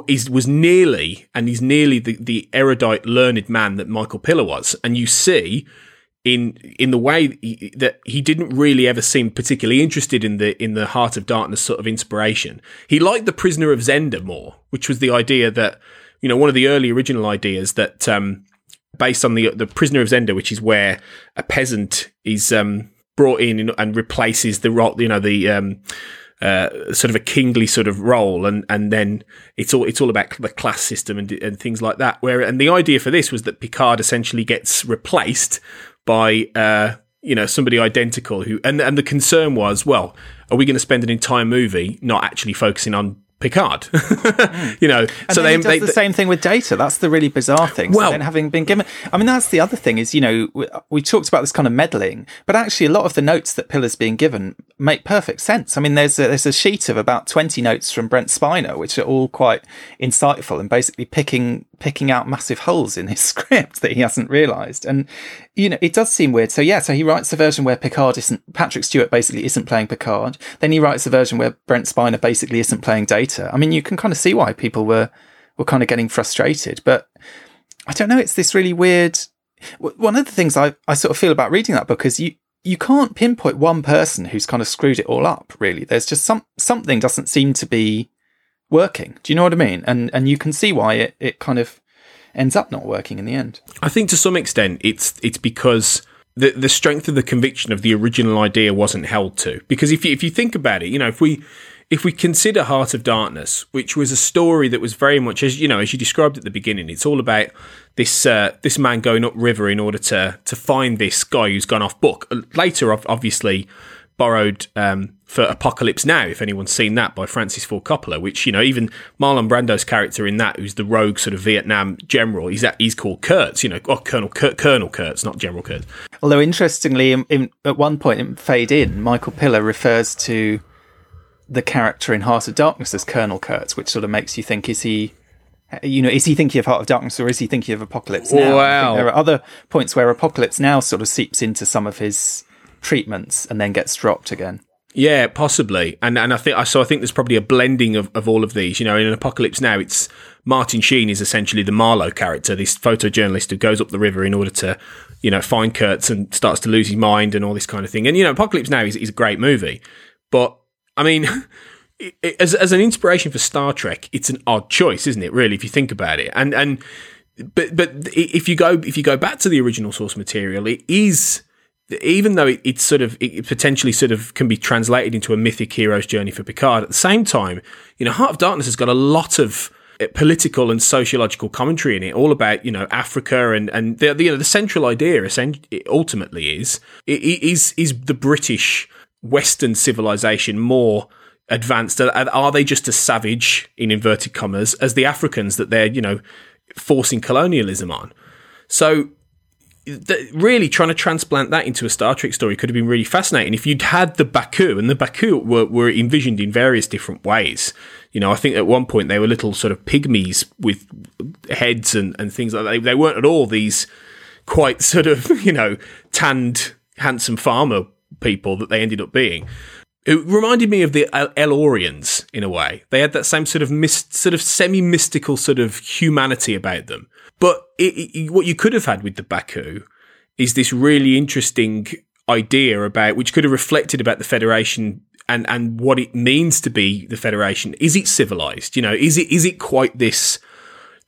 [SPEAKER 1] is was nearly and he's nearly the, the erudite learned man that Michael Piller was. And you see in in the way that he didn't really ever seem particularly interested in the in the heart of darkness sort of inspiration. He liked the prisoner of Zenda more which was the idea that you know one of the early original ideas that um based on the the prisoner of Zenda which is where a peasant is um brought in and replaces the you know the um uh, sort of a kingly sort of role, and and then it's all it's all about the class system and and things like that. Where and the idea for this was that Picard essentially gets replaced by uh, you know somebody identical who and and the concern was well are we going to spend an entire movie not actually focusing on Picard. you know,
[SPEAKER 6] and so they does they, the same thing with Data. That's the really bizarre thing. Well, so then having been given, I mean, that's the other thing is, you know, we, we, talked about this kind of meddling, but actually, a lot of the notes that Piller's being given make perfect sense. I mean, there's a, there's a sheet of about twenty notes from Brent Spiner, which are all quite insightful and basically picking picking out massive holes in his script that he hasn't realized. And, you know, it does seem weird. So yeah, so he writes a version where Picard isn't, Patrick Stewart basically isn't playing Picard. Then he writes a version where Brent Spiner basically isn't playing Data. I mean, you can kind of see why people were, were kind of getting frustrated, but I don't know. It's this really weird. One of the things I, I sort of feel about reading that book is you, you can't pinpoint one person who's kind of screwed it all up, really. There's just some, something doesn't seem to be working. Do you know what I mean? And, and you can see why it, it kind of ends up not working in the end.
[SPEAKER 1] I think to some extent it's, it's because the, the strength of the conviction of the original idea wasn't held to. Because if you, if you think about it, you know, if we, if we consider Heart of Darkness, which was a story that was very much as you know, as you described at the beginning, it's all about this uh, this man going up river in order to to find this guy who's gone off book. Later, obviously, borrowed um, for Apocalypse Now, if anyone's seen that by Francis Ford Coppola, which you know even Marlon Brando's character in that, who's the rogue sort of Vietnam general, he's that he's called Kurtz, you know, oh, Colonel Kurt, Colonel Kurtz, not General Kurtz.
[SPEAKER 6] Although interestingly, in, in, at one point in Fade In, Michael Piller refers to the character in Heart of Darkness as Colonel Kurtz, which sort of makes you think: is he you know, is he thinking of Heart of Darkness or is he thinking of Apocalypse Now?
[SPEAKER 1] Wow.
[SPEAKER 6] There are other points where Apocalypse Now sort of seeps into some of his treatments and then gets dropped again.
[SPEAKER 1] Yeah, possibly. And and I think so I think there's probably a blending of, of all of these. You know, in an Apocalypse Now it's Martin Sheen is essentially the Marlowe character, this photojournalist who goes up the river in order to, you know, find Kurtz and starts to lose his mind and all this kind of thing. And you know, Apocalypse Now is, is a great movie. But I mean as as an inspiration for Star Trek, it's an odd choice, isn't it? Really, if you think about it, and and but but if you go if you go back to the original source material, it is even though it, it's sort of it potentially sort of can be translated into a mythic hero's journey for Picard. At the same time, you know, Heart of Darkness has got a lot of eh, political and sociological commentary in it, all about you know Africa and and the the, you know, the central idea ultimately is is is the British Western civilization more advanced? Are they just as savage, in inverted commas, as the Africans that they're, you know, forcing colonialism on? So really trying to transplant that into a Star Trek story could have been really fascinating if you'd had the Baku, and the Baku were, were envisioned in various different ways. You know, I think at one point they were little sort of pygmies with heads and, and things like that. They, they weren't at all these quite sort of, you know, tanned, handsome farmer people that they ended up being. It reminded me of the El-Aurians in a way. They had that same sort of mist, sort of semi-mystical sort of humanity about them. But it, it, what you could have had with the Baku is this really interesting idea about which could have reflected about the Federation and and what it means to be the Federation. Is it civilized? You know, is it is it quite this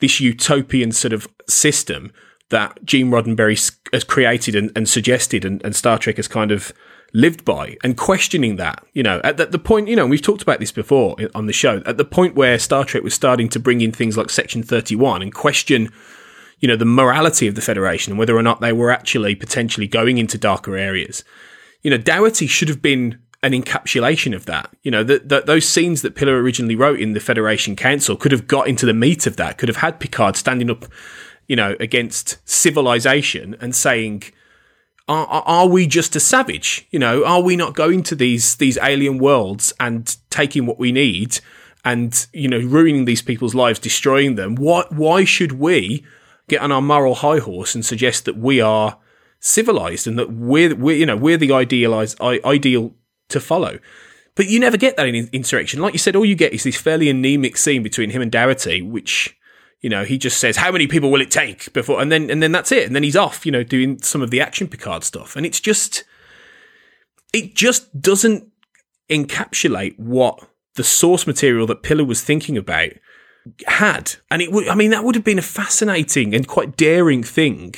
[SPEAKER 1] this utopian sort of system that Gene Roddenberry has created and, and suggested, and, and Star Trek has kind of lived by and questioning that. You know, at the, the, point, you know, we've talked about this before on the show, at the point where Star Trek was starting to bring in things like Section 31 and question, you know, the morality of the Federation whether or not they were actually potentially going into darker areas. You know, Dougherty should have been an encapsulation of that. You know, those scenes that Piller originally wrote in the Federation Council could have got into the meat of that, could have had Picard standing up, you know, against civilization and saying, are, are we just a savage? You know, are we not going to these these alien worlds and taking what we need and you know ruining these people's lives, destroying them? What? Why should we get on our moral high horse and suggest that we are civilized and that we're we're you know we're the idealized ideal to follow? But you never get that in Insurrection. Like you said, all you get is this fairly anemic scene between him and Dougherty, which you know, he just says, "How many people will it take before?" and then and then that's it, and then he's off, you know, doing some of the action Picard stuff, and it's just, it just doesn't encapsulate what the source material that Piller was thinking about had, and it would, I mean, that would have been a fascinating and quite daring thing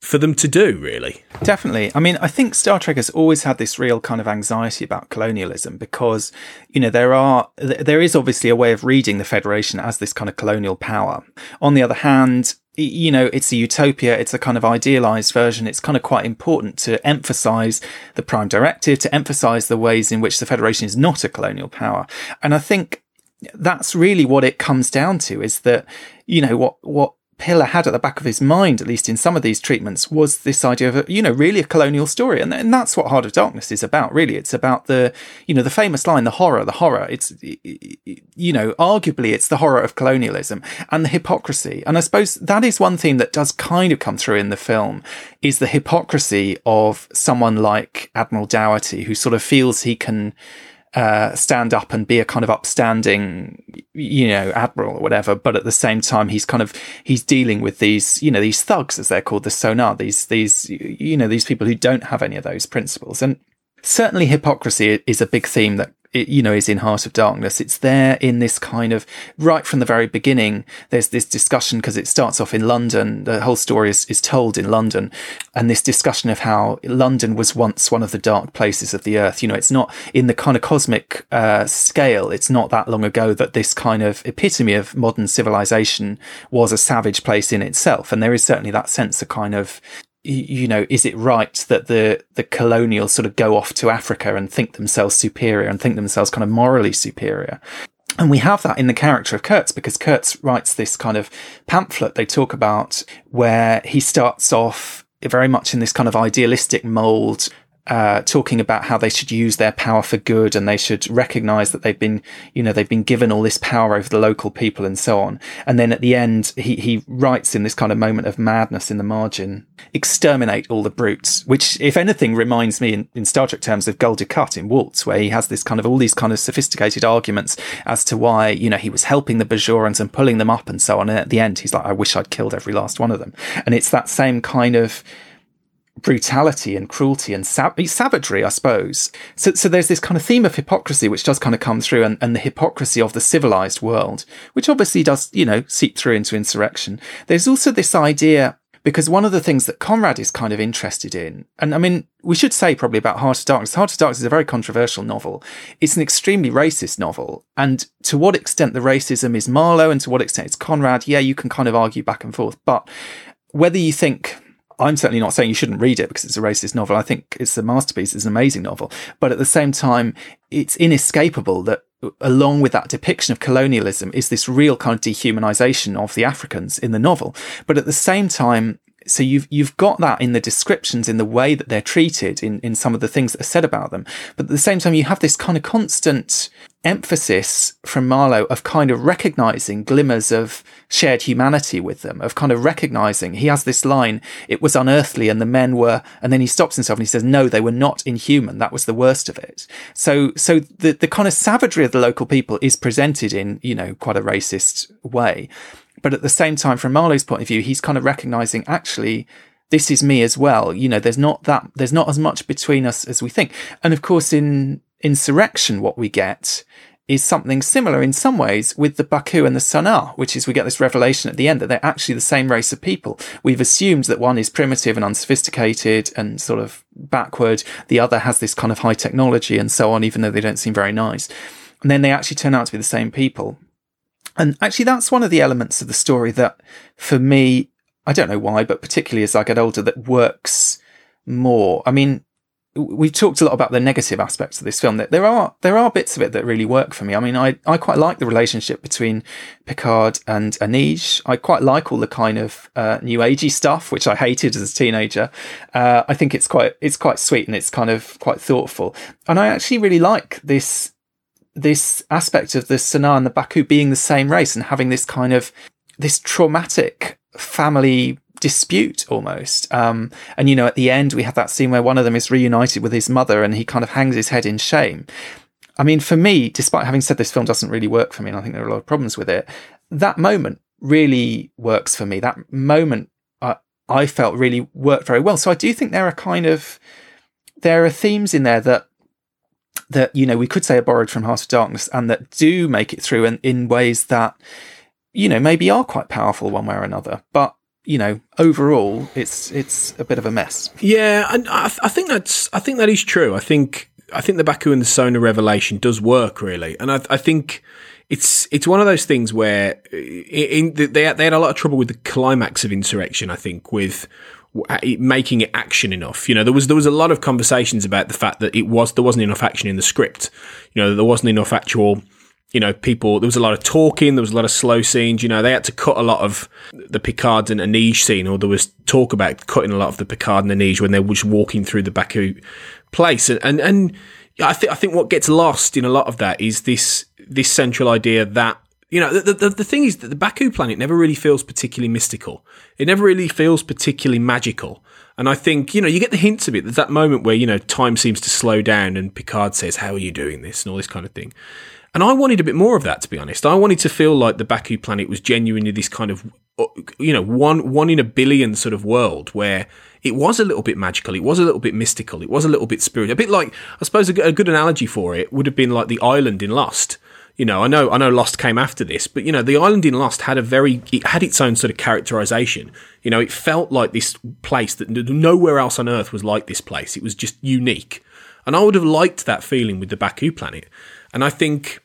[SPEAKER 1] for them to do, really.
[SPEAKER 6] Definitely. I mean, I think Star Trek has always had this real kind of anxiety about colonialism because, you know, there are, there is obviously a way of reading the Federation as this kind of colonial power. On the other hand, you know, it's a utopia. It's a kind of idealized version. It's kind of quite important to emphasize the prime directive, to emphasize the ways in which the Federation is not a colonial power. And I think that's really what it comes down to is that, you know, what, what Piller had at the back of his mind, at least in some of these treatments, was this idea of, you know, really a colonial story. And, and that's what Heart of Darkness is about, really. It's about the, you know, the famous line, the horror, the horror. It's, you know, arguably it's the horror of colonialism and the hypocrisy. And I suppose that is one theme that does kind of come through in the film is the hypocrisy of someone like Admiral Dougherty, who sort of feels he can, uh, stand up and be a kind of upstanding, you know, admiral or whatever. But at the same time, he's kind of, he's dealing with these, you know, these thugs, as they're called, the Son'a, these, these, you know, these people who don't have any of those principles. And certainly hypocrisy is a big theme that it, you know, is in Heart of Darkness. It's there in this kind of right from the very beginning. There's this discussion because it starts off in London. The whole story is, is told in London and this discussion of how London was once one of the dark places of the earth. You know, it's not in the kind of cosmic uh, scale. It's not that long ago that this kind of epitome of modern civilization was a savage place in itself. And there is certainly that sense of kind of you know, is it right that the, the colonials sort of go off to Africa and think themselves superior and think themselves kind of morally superior? And we have that in the character of Kurtz because Kurtz writes this kind of pamphlet they talk about where he starts off very much in this kind of idealistic mold uh, talking about how they should use their power for good and they should recognize that they've been, you know, they've been given all this power over the local people and so on. And then at the end, he, he writes in this kind of moment of madness in the margin, exterminate all the brutes, which, if anything, reminds me in, in Star Trek terms of Gul in Waltz, where he has this kind of all these kind of sophisticated arguments as to why, you know, he was helping the Bajorans and pulling them up and so on. And at the end, he's like, I wish I'd killed every last one of them. And it's that same kind of, brutality and cruelty and savagery, I suppose. So, so there's this kind of theme of hypocrisy, which does kind of come through and, and the hypocrisy of the civilized world, which obviously does, you know, seep through into insurrection. There's also this idea because one of the things that Conrad is kind of interested in, and I mean, we should say probably about Heart of Darkness. Heart of Darkness is a very controversial novel. It's an extremely racist novel. And to what extent the racism is Marlowe and to what extent it's Conrad, yeah, you can kind of argue back and forth. But whether you think I'm certainly not saying you shouldn't read it because it's a racist novel. I think it's a masterpiece. It's an amazing novel. But at the same time, it's inescapable that along with that depiction of colonialism is this real kind of dehumanization of the Africans in the novel. But at the same time, so you've you've got that in the descriptions in the way that they're treated in in some of the things that are said about them but at the same time you have this kind of constant emphasis from Marlowe of kind of recognizing glimmers of shared humanity with them, of kind of recognizing he has this line, it was unearthly and the men were, and then he stops himself and he says, no, they were not inhuman. That was the worst of it. So, so the, the kind of savagery of the local people is presented in, you know, quite a racist way. But at the same time, from Marlowe's point of view, he's kind of recognizing actually, this is me as well. You know, there's not that, there's not as much between us as we think. And of course, in Insurrection, what we get is something similar in some ways with the Baku and the Son'a, which is we get this revelation at the end that they're actually the same race of people. We've assumed that one is primitive and unsophisticated and sort of backward. The other has this kind of high technology and so on, even though they don't seem very nice. And then they actually turn out to be the same people. And actually, that's one of the elements of the story that for me, I don't know why, but particularly as I get older, that works more. I mean, we've talked a lot about the negative aspects of this film. That there are there are bits of it that really work for me. I mean, I I quite like the relationship between Picard and Anij. I quite like all the kind of uh, new agey stuff, which I hated as a teenager. Uh, I think it's quite it's quite sweet and it's kind of quite thoughtful. And I actually really like this this aspect of the Son'a and the Baku being the same race and having this kind of this traumatic family dispute almost. Um, and you know, at the end, we have that scene where one of them is reunited with his mother and he kind of hangs his head in shame. I mean, for me, despite having said this film doesn't really work for me, and I think there are a lot of problems with it, that moment really works for me. That moment I, I felt really worked very well. So I do think there are kind of, there are themes in there that that you know we could say are borrowed from Heart of Darkness and that do make it through in, in ways that you know maybe are quite powerful one way or another. But you know, overall, it's it's a bit of a mess.
[SPEAKER 1] Yeah, and I, I think that's I think that is true. I think I think the Baku and the Son'a revelation does work really, and I, I think it's it's one of those things where in, in, they they had a lot of trouble with the climax of insurrection. I think with making it action enough. You know, there was there was a lot of conversations about the fact that it was there wasn't enough action in the script. You know, there wasn't enough actual you know, people, there was a lot of talking, there was a lot of slow scenes, you know, they had to cut a lot of the Picard and Anij scene, or there was talk about cutting a lot of the Picard and Anij when they were just walking through the Baku place. And, and, and I think, I think what gets lost in a lot of that is this, this central idea that, you know, the, the, the thing is that the Baku planet never really feels particularly mystical. It never really feels particularly magical. And I think, you know, you get the hints of it. There's that moment where, you know, time seems to slow down and Picard says, How are you doing this? and all this kind of thing. And I wanted a bit more of that, to be honest. I wanted to feel like the Baku planet was genuinely this kind of, uh, you know, one one in a billion sort of world where it was a little bit magical, it was a little bit mystical, it was a little bit spiritual. A bit like, I suppose, a, good analogy for it would have been like the island in Lost. You know, I know, I know, Lost came after this, but you know, the island in Lost had a very, it had its own sort of characterization. You know, it felt like this place that nowhere else on Earth was like this place. It was just unique, and I would have liked that feeling with the Baku planet. And I think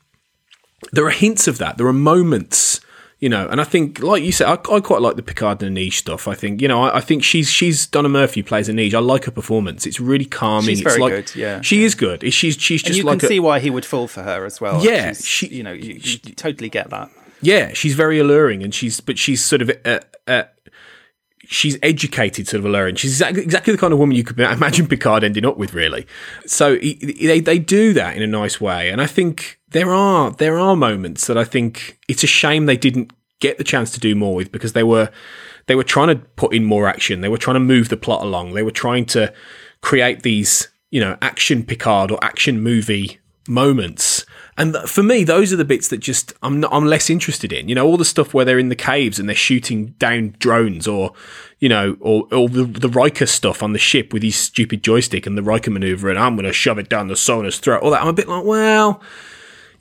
[SPEAKER 1] there are hints of that. There are moments, you know, and I think, like you said, I, I quite like the Picard and Anij stuff. I think, you know, I, I, think she's she's Donna Murphy plays Anij. I like her performance. It's really calming.
[SPEAKER 6] She's
[SPEAKER 1] it's
[SPEAKER 6] very
[SPEAKER 1] like,
[SPEAKER 6] good. Yeah,
[SPEAKER 1] she is good. She's she's just
[SPEAKER 6] and you
[SPEAKER 1] like
[SPEAKER 6] can
[SPEAKER 1] a,
[SPEAKER 6] see why he would fall for her as well.
[SPEAKER 1] Yeah, she-
[SPEAKER 6] you know, you, you totally get that.
[SPEAKER 1] yeah, she's very alluring, and she's but she's sort of uh, uh, she's educated, sort of alluring. She's exactly, exactly the kind of woman you could imagine Picard ending up with, really. So he, they they do that in a nice way, and I think there are there are moments that I think it's a shame they didn't get the chance to do more with because they were they were trying to put in more action. They were trying to move the plot along. They were trying to create these you know action Picard or action movie moments. And for me, those are the bits that just I'm not, I'm less interested in. You know, all the stuff where they're in the caves and they're shooting down drones, or you know, or, or the, the Riker stuff on the ship with his stupid joystick and the Riker maneuver, and I'm going to shove it down the Son'a's throat. All that, I'm a bit like, well,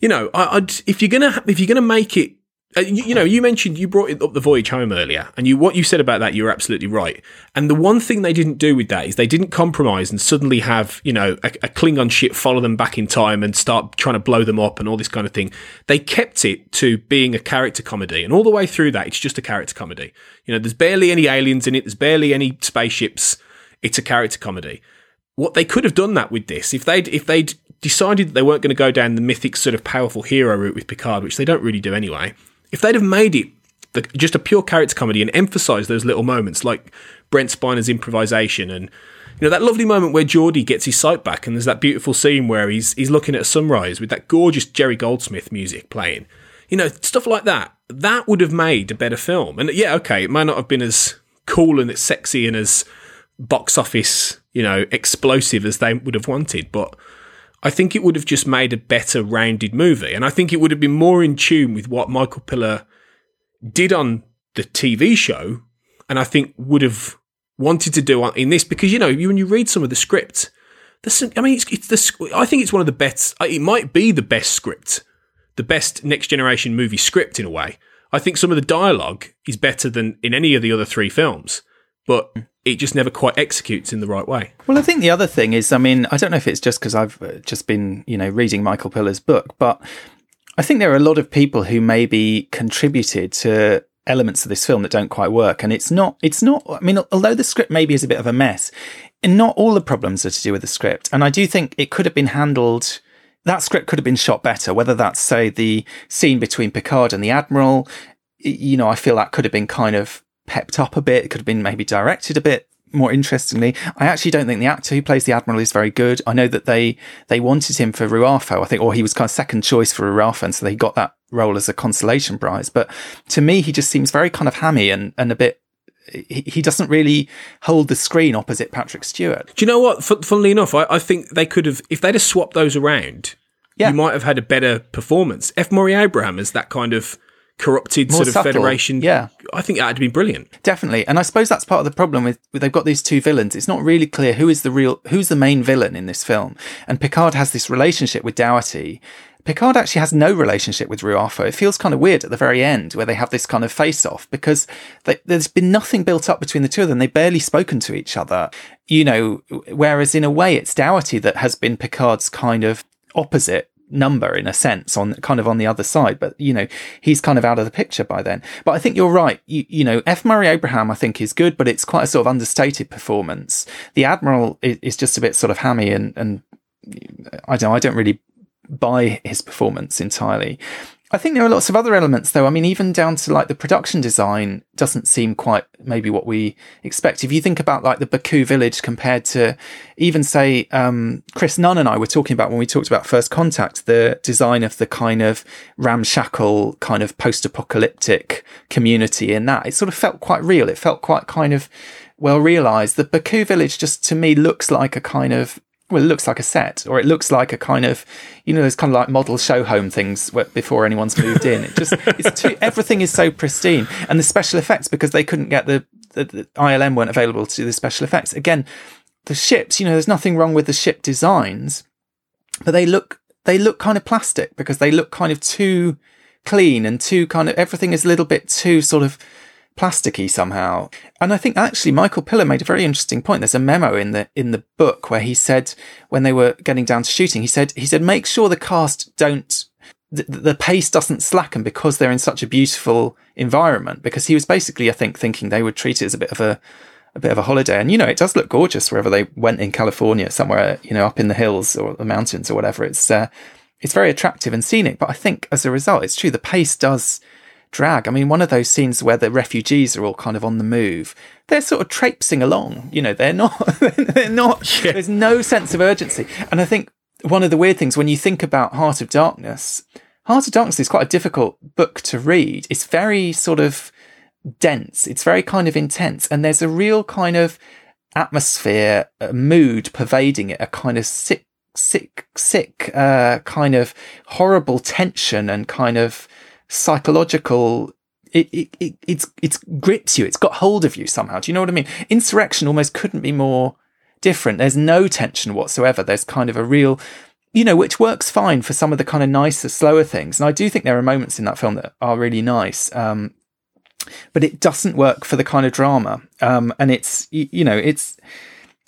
[SPEAKER 1] you know, I, if you're gonna if you're gonna make it. Uh, you, you know, you mentioned you brought up the voyage home earlier, and you what you said about that, you're absolutely right. And the one thing they didn't do with that is they didn't compromise and suddenly have you know a, a Klingon ship follow them back in time and start trying to blow them up and all this kind of thing. They kept it to being a character comedy, and all the way through that, it's just a character comedy. You know, there's barely any aliens in it, there's barely any spaceships. It's a character comedy what they could have done that with this if they'd if they'd decided that they weren't going to go down the mythic sort of powerful hero route with Picard, which they don't really do anyway. If they'd have made it the, just a pure character comedy and emphasised those little moments like Brent Spiner's improvisation and you know that lovely moment where Geordi gets his sight back and there's that beautiful scene where he's he's looking at a sunrise with that gorgeous Jerry Goldsmith music playing. You know stuff like that. That would have made a better film. And yeah, okay, it might not have been as cool and as sexy and as box office, you know, explosive as they would have wanted, but I think it would have just made a better rounded movie. And I think it would have been more in tune with what Michael Piller did on the TV show, and I think would have wanted to do in this because you know when you read some of the script, some, I mean it's, it's the I think it's one of the best. Uh, it might be the best script, the best next generation movie script in a way. I think some of the dialogue is better than in any of the other three films, but it just never quite executes in the right way.
[SPEAKER 6] Well, I think the other thing is, I mean, I don't know if it's just because I've uh, just been, you know, reading Michael Piller's book, but I think there are a lot of people who maybe contributed to elements of this film that don't quite work. And it's not, it's not, I mean, although the script maybe is a bit of a mess, and not all the problems are to do with the script. And I do think it could have been handled, that script could have been shot better, whether that's, say, the scene between Picard and the Admiral. You know, I feel that could have been kind of pepped up a bit. It could have been maybe directed a bit more interestingly. I actually don't think the actor who plays the Admiral is very good. I know that they, they wanted him for Ru'afo, I think, or he was kind of second choice for Ru'afo. And so they got that role as a consolation prize. But to me, he just seems very kind of hammy and, and a bit, he, he doesn't really hold the screen opposite Patrick Stewart.
[SPEAKER 1] Do you know what? Fun- Funnily enough, I, I think they could have, if they'd have swapped those around,
[SPEAKER 6] Yeah.
[SPEAKER 1] you might have had a better performance. F. Murray Abraham is that kind of corrupted
[SPEAKER 6] More
[SPEAKER 1] sort of
[SPEAKER 6] subtle,
[SPEAKER 1] Federation.
[SPEAKER 6] yeah.
[SPEAKER 1] I think that'd be brilliant.
[SPEAKER 6] Definitely. And I suppose that's part of the problem with, with they've got these two villains. It's not really clear who is the real, who's the main villain in this film. And Picard has this relationship with Dougherty. Picard actually has no relationship with Ru'afo. It feels kind of weird at the very end where they have this kind of face off because they, there's been nothing built up between the two of them. They've barely spoken to each other, you know, whereas in a way it's Dougherty that has been Picard's kind of opposite number in a sense on kind of on the other side but you know he's kind of out of the picture by then. But i think you're right. You, you know f. Murray abraham i think is good but it's quite a sort of understated performance. The admiral is, is just a bit sort of hammy and and i don't i don't really buy his performance entirely. I think there are lots of other elements though. I mean, even down to like the production design doesn't seem quite maybe what we expect. If you think about like the Baku village compared to even say, um, Chris Nunn and I were talking about when we talked about First Contact, the design of the kind of ramshackle kind of post-apocalyptic community in that, it sort of felt quite real. It felt quite kind of well realized. The Baku village just to me looks like a kind of well, it looks like a set, or it looks like a kind of, you know, those kind of like model show home things where, before anyone's moved in. It just, it's too, everything is so pristine, and the special effects because they couldn't get the, the, the ILM weren't available to do the special effects. Again, the ships, you know, there's nothing wrong with the ship designs, but they look they look kind of plastic because they look kind of too clean and too kind of everything is a little bit too sort of plasticky somehow. And I think actually Michael Piller made a very interesting point. There's a memo in the in the book where he said when they were getting down to shooting, he said he said make sure the cast don't the, the pace doesn't slacken because they're in such a beautiful environment. Because he was basically, I think, thinking they would treat it as a bit of a a bit of a holiday. And you know, it does look gorgeous wherever they went in California, somewhere you know up in the hills or the mountains or whatever. It's uh, it's very attractive and scenic. But I think as a result, it's true the pace does drag. I mean, one of those scenes where the refugees are all kind of on the move, they're sort of traipsing along. You know, they're not, they're not, yeah. there's no sense of urgency. And I think one of the weird things when you think about Heart of Darkness, Heart of Darkness is quite a difficult book to read. It's very sort of dense. It's very kind of intense. And there's a real kind of atmosphere, mood pervading it, a kind of sick, sick, sick, uh, kind of horrible tension and kind of, psychological it, it, it, it's, it's grips you. It's got hold of you somehow. Do you know what I mean? Insurrection almost couldn't be more different. There's no tension whatsoever. There's kind of a real, you know, which works fine for some of the kind of nicer, slower things. And I do think there are moments in that film that are really nice. Um, but it doesn't work for the kind of drama. Um, and it's, you, you know, it's,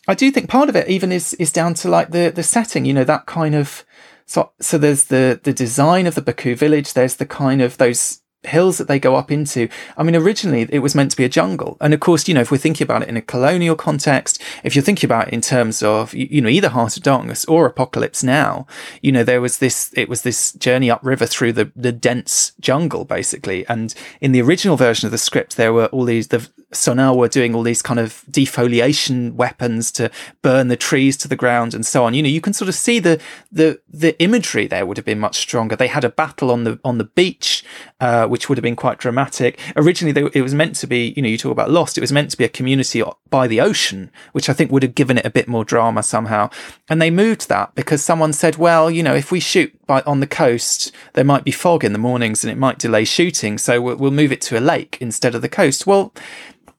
[SPEAKER 6] I do think part of it even is, is down to like the, the setting, you know, that kind of, so, so there's the, the design of the Baku village. There's the kind of those hills that they go up into. I mean, originally it was meant to be a jungle. And of course, you know, if we're thinking about it in a colonial context, if you're thinking about it in terms of, you know, either Heart of Darkness or Apocalypse Now, you know, there was this, it was this journey upriver through the, the dense jungle, basically. And in the original version of the script, there were all these, the Son'a were doing all these kind of defoliation weapons to burn the trees to the ground and so on. You know, you can sort of see the, the, the imagery there would have been much stronger. They had a battle on the, on the beach, uh, which would have been quite dramatic. Originally, they, it was meant to be, you know, you talk about Lost, it was meant to be a community by the ocean, which I think would have given it a bit more drama somehow. And they moved that because someone said, well, you know, if we shoot by, on the coast, there might be fog in the mornings and it might delay shooting. So we'll, we'll move it to a lake instead of the coast. Well,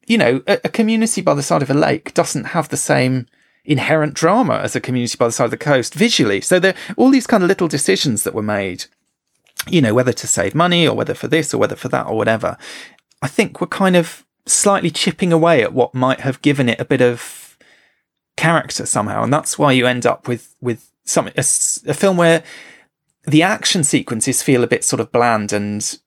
[SPEAKER 6] you know, a, a community by the side of a lake doesn't have the same inherent drama as a community by the side of the coast visually. So there are all these kind of little decisions that were made you know, whether to save money or whether for this or whether for that or whatever, I think we're kind of slightly chipping away at what might have given it a bit of character somehow. And that's why you end up with, with some, a, a film where the action sequences feel a bit sort of bland and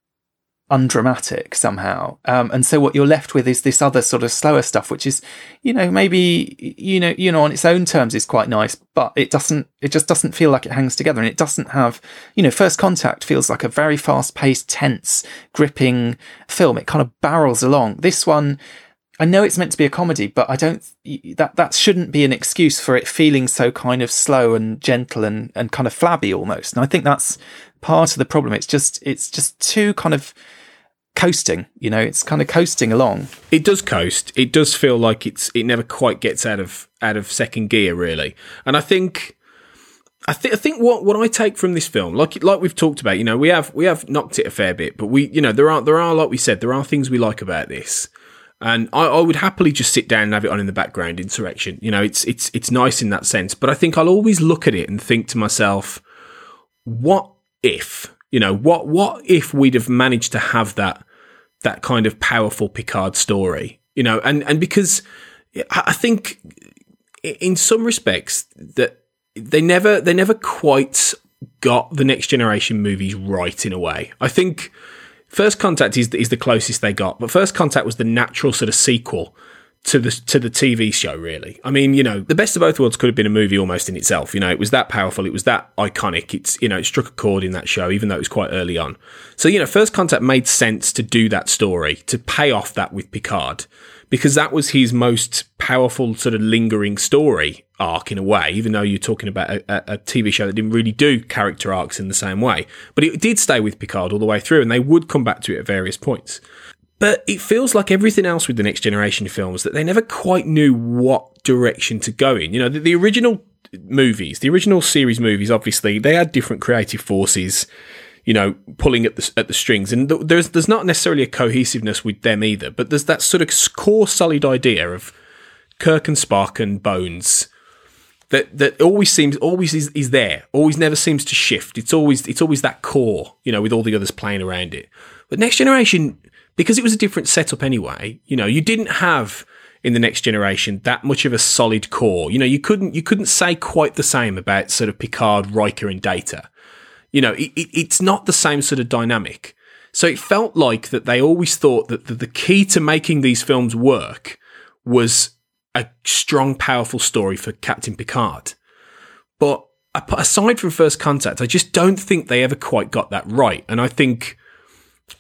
[SPEAKER 6] undramatic somehow. Um, and so what you're left with is this other sort of slower stuff, which is, you know, maybe, you know, you know, on its own terms is quite nice, but it doesn't, it just doesn't feel like it hangs together. And it doesn't have, you know, First Contact feels like a very fast paced, tense, gripping film. It kind of barrels along. This one, I know it's meant to be a comedy, but I don't, that, that shouldn't be an excuse for it feeling so kind of slow and gentle and, and kind of flabby almost. And I think that's part of the problem. It's just, it's just too kind of, coasting. You know, it's kind of coasting along.
[SPEAKER 1] It does coast. It does feel like it's it never quite gets out of out of second gear, really. And I think. I think I think what, what I take from this film, like like we've talked about, you know, we have we have knocked it a fair bit, but we, you know, there are there are like we said, there are things we like about this, and I, I would happily just sit down and have it on in the background. Insurrection, you know, it's it's it's nice in that sense, but I think I'll always look at it and think to myself, what if you know, what what if we'd have managed to have that that kind of powerful Picard story? You know, and and because I think in some respects that they never they never quite got the next generation movies right in a way. I think First Contact is is the closest they got, but First Contact was the natural sort of sequel to the to the TV show. Really, I mean, you know, the best of both worlds could have been a movie almost in itself. You know, it was that powerful, it was that iconic. It's you know, it struck a chord in that show, even though it was quite early on. So you know, First Contact made sense to do that story to pay off that with Picard because that was his most powerful sort of lingering story arc in a way, even though you're talking about a, a, TV show that didn't really do character arcs in the same way. But it did stay with Picard all the way through, and they would come back to it at various points. But it feels like everything else with the Next Generation films that they never quite knew what direction to go in. You know, the, the original movies, the original series movies, obviously, they had different creative forces you know, pulling at the at the strings. And there's there's not necessarily a cohesiveness with them either, but there's that sort of core solid idea of Kirk and Spock and Bones that that always seems always is, is there, always never seems to shift. It's always it's always that core, you know, with all the others playing around it. But Next Generation, because it was a different setup anyway, you know, you didn't have in the next generation that much of a solid core. You know, you couldn't you couldn't say quite the same about sort of Picard, Riker, and Data. You know, it, it, it's not the same sort of dynamic. So it felt like that they always thought that the, the key to making these films work was a strong, powerful story for Captain Picard. But aside from First Contact, I just don't think they ever quite got that right. And I think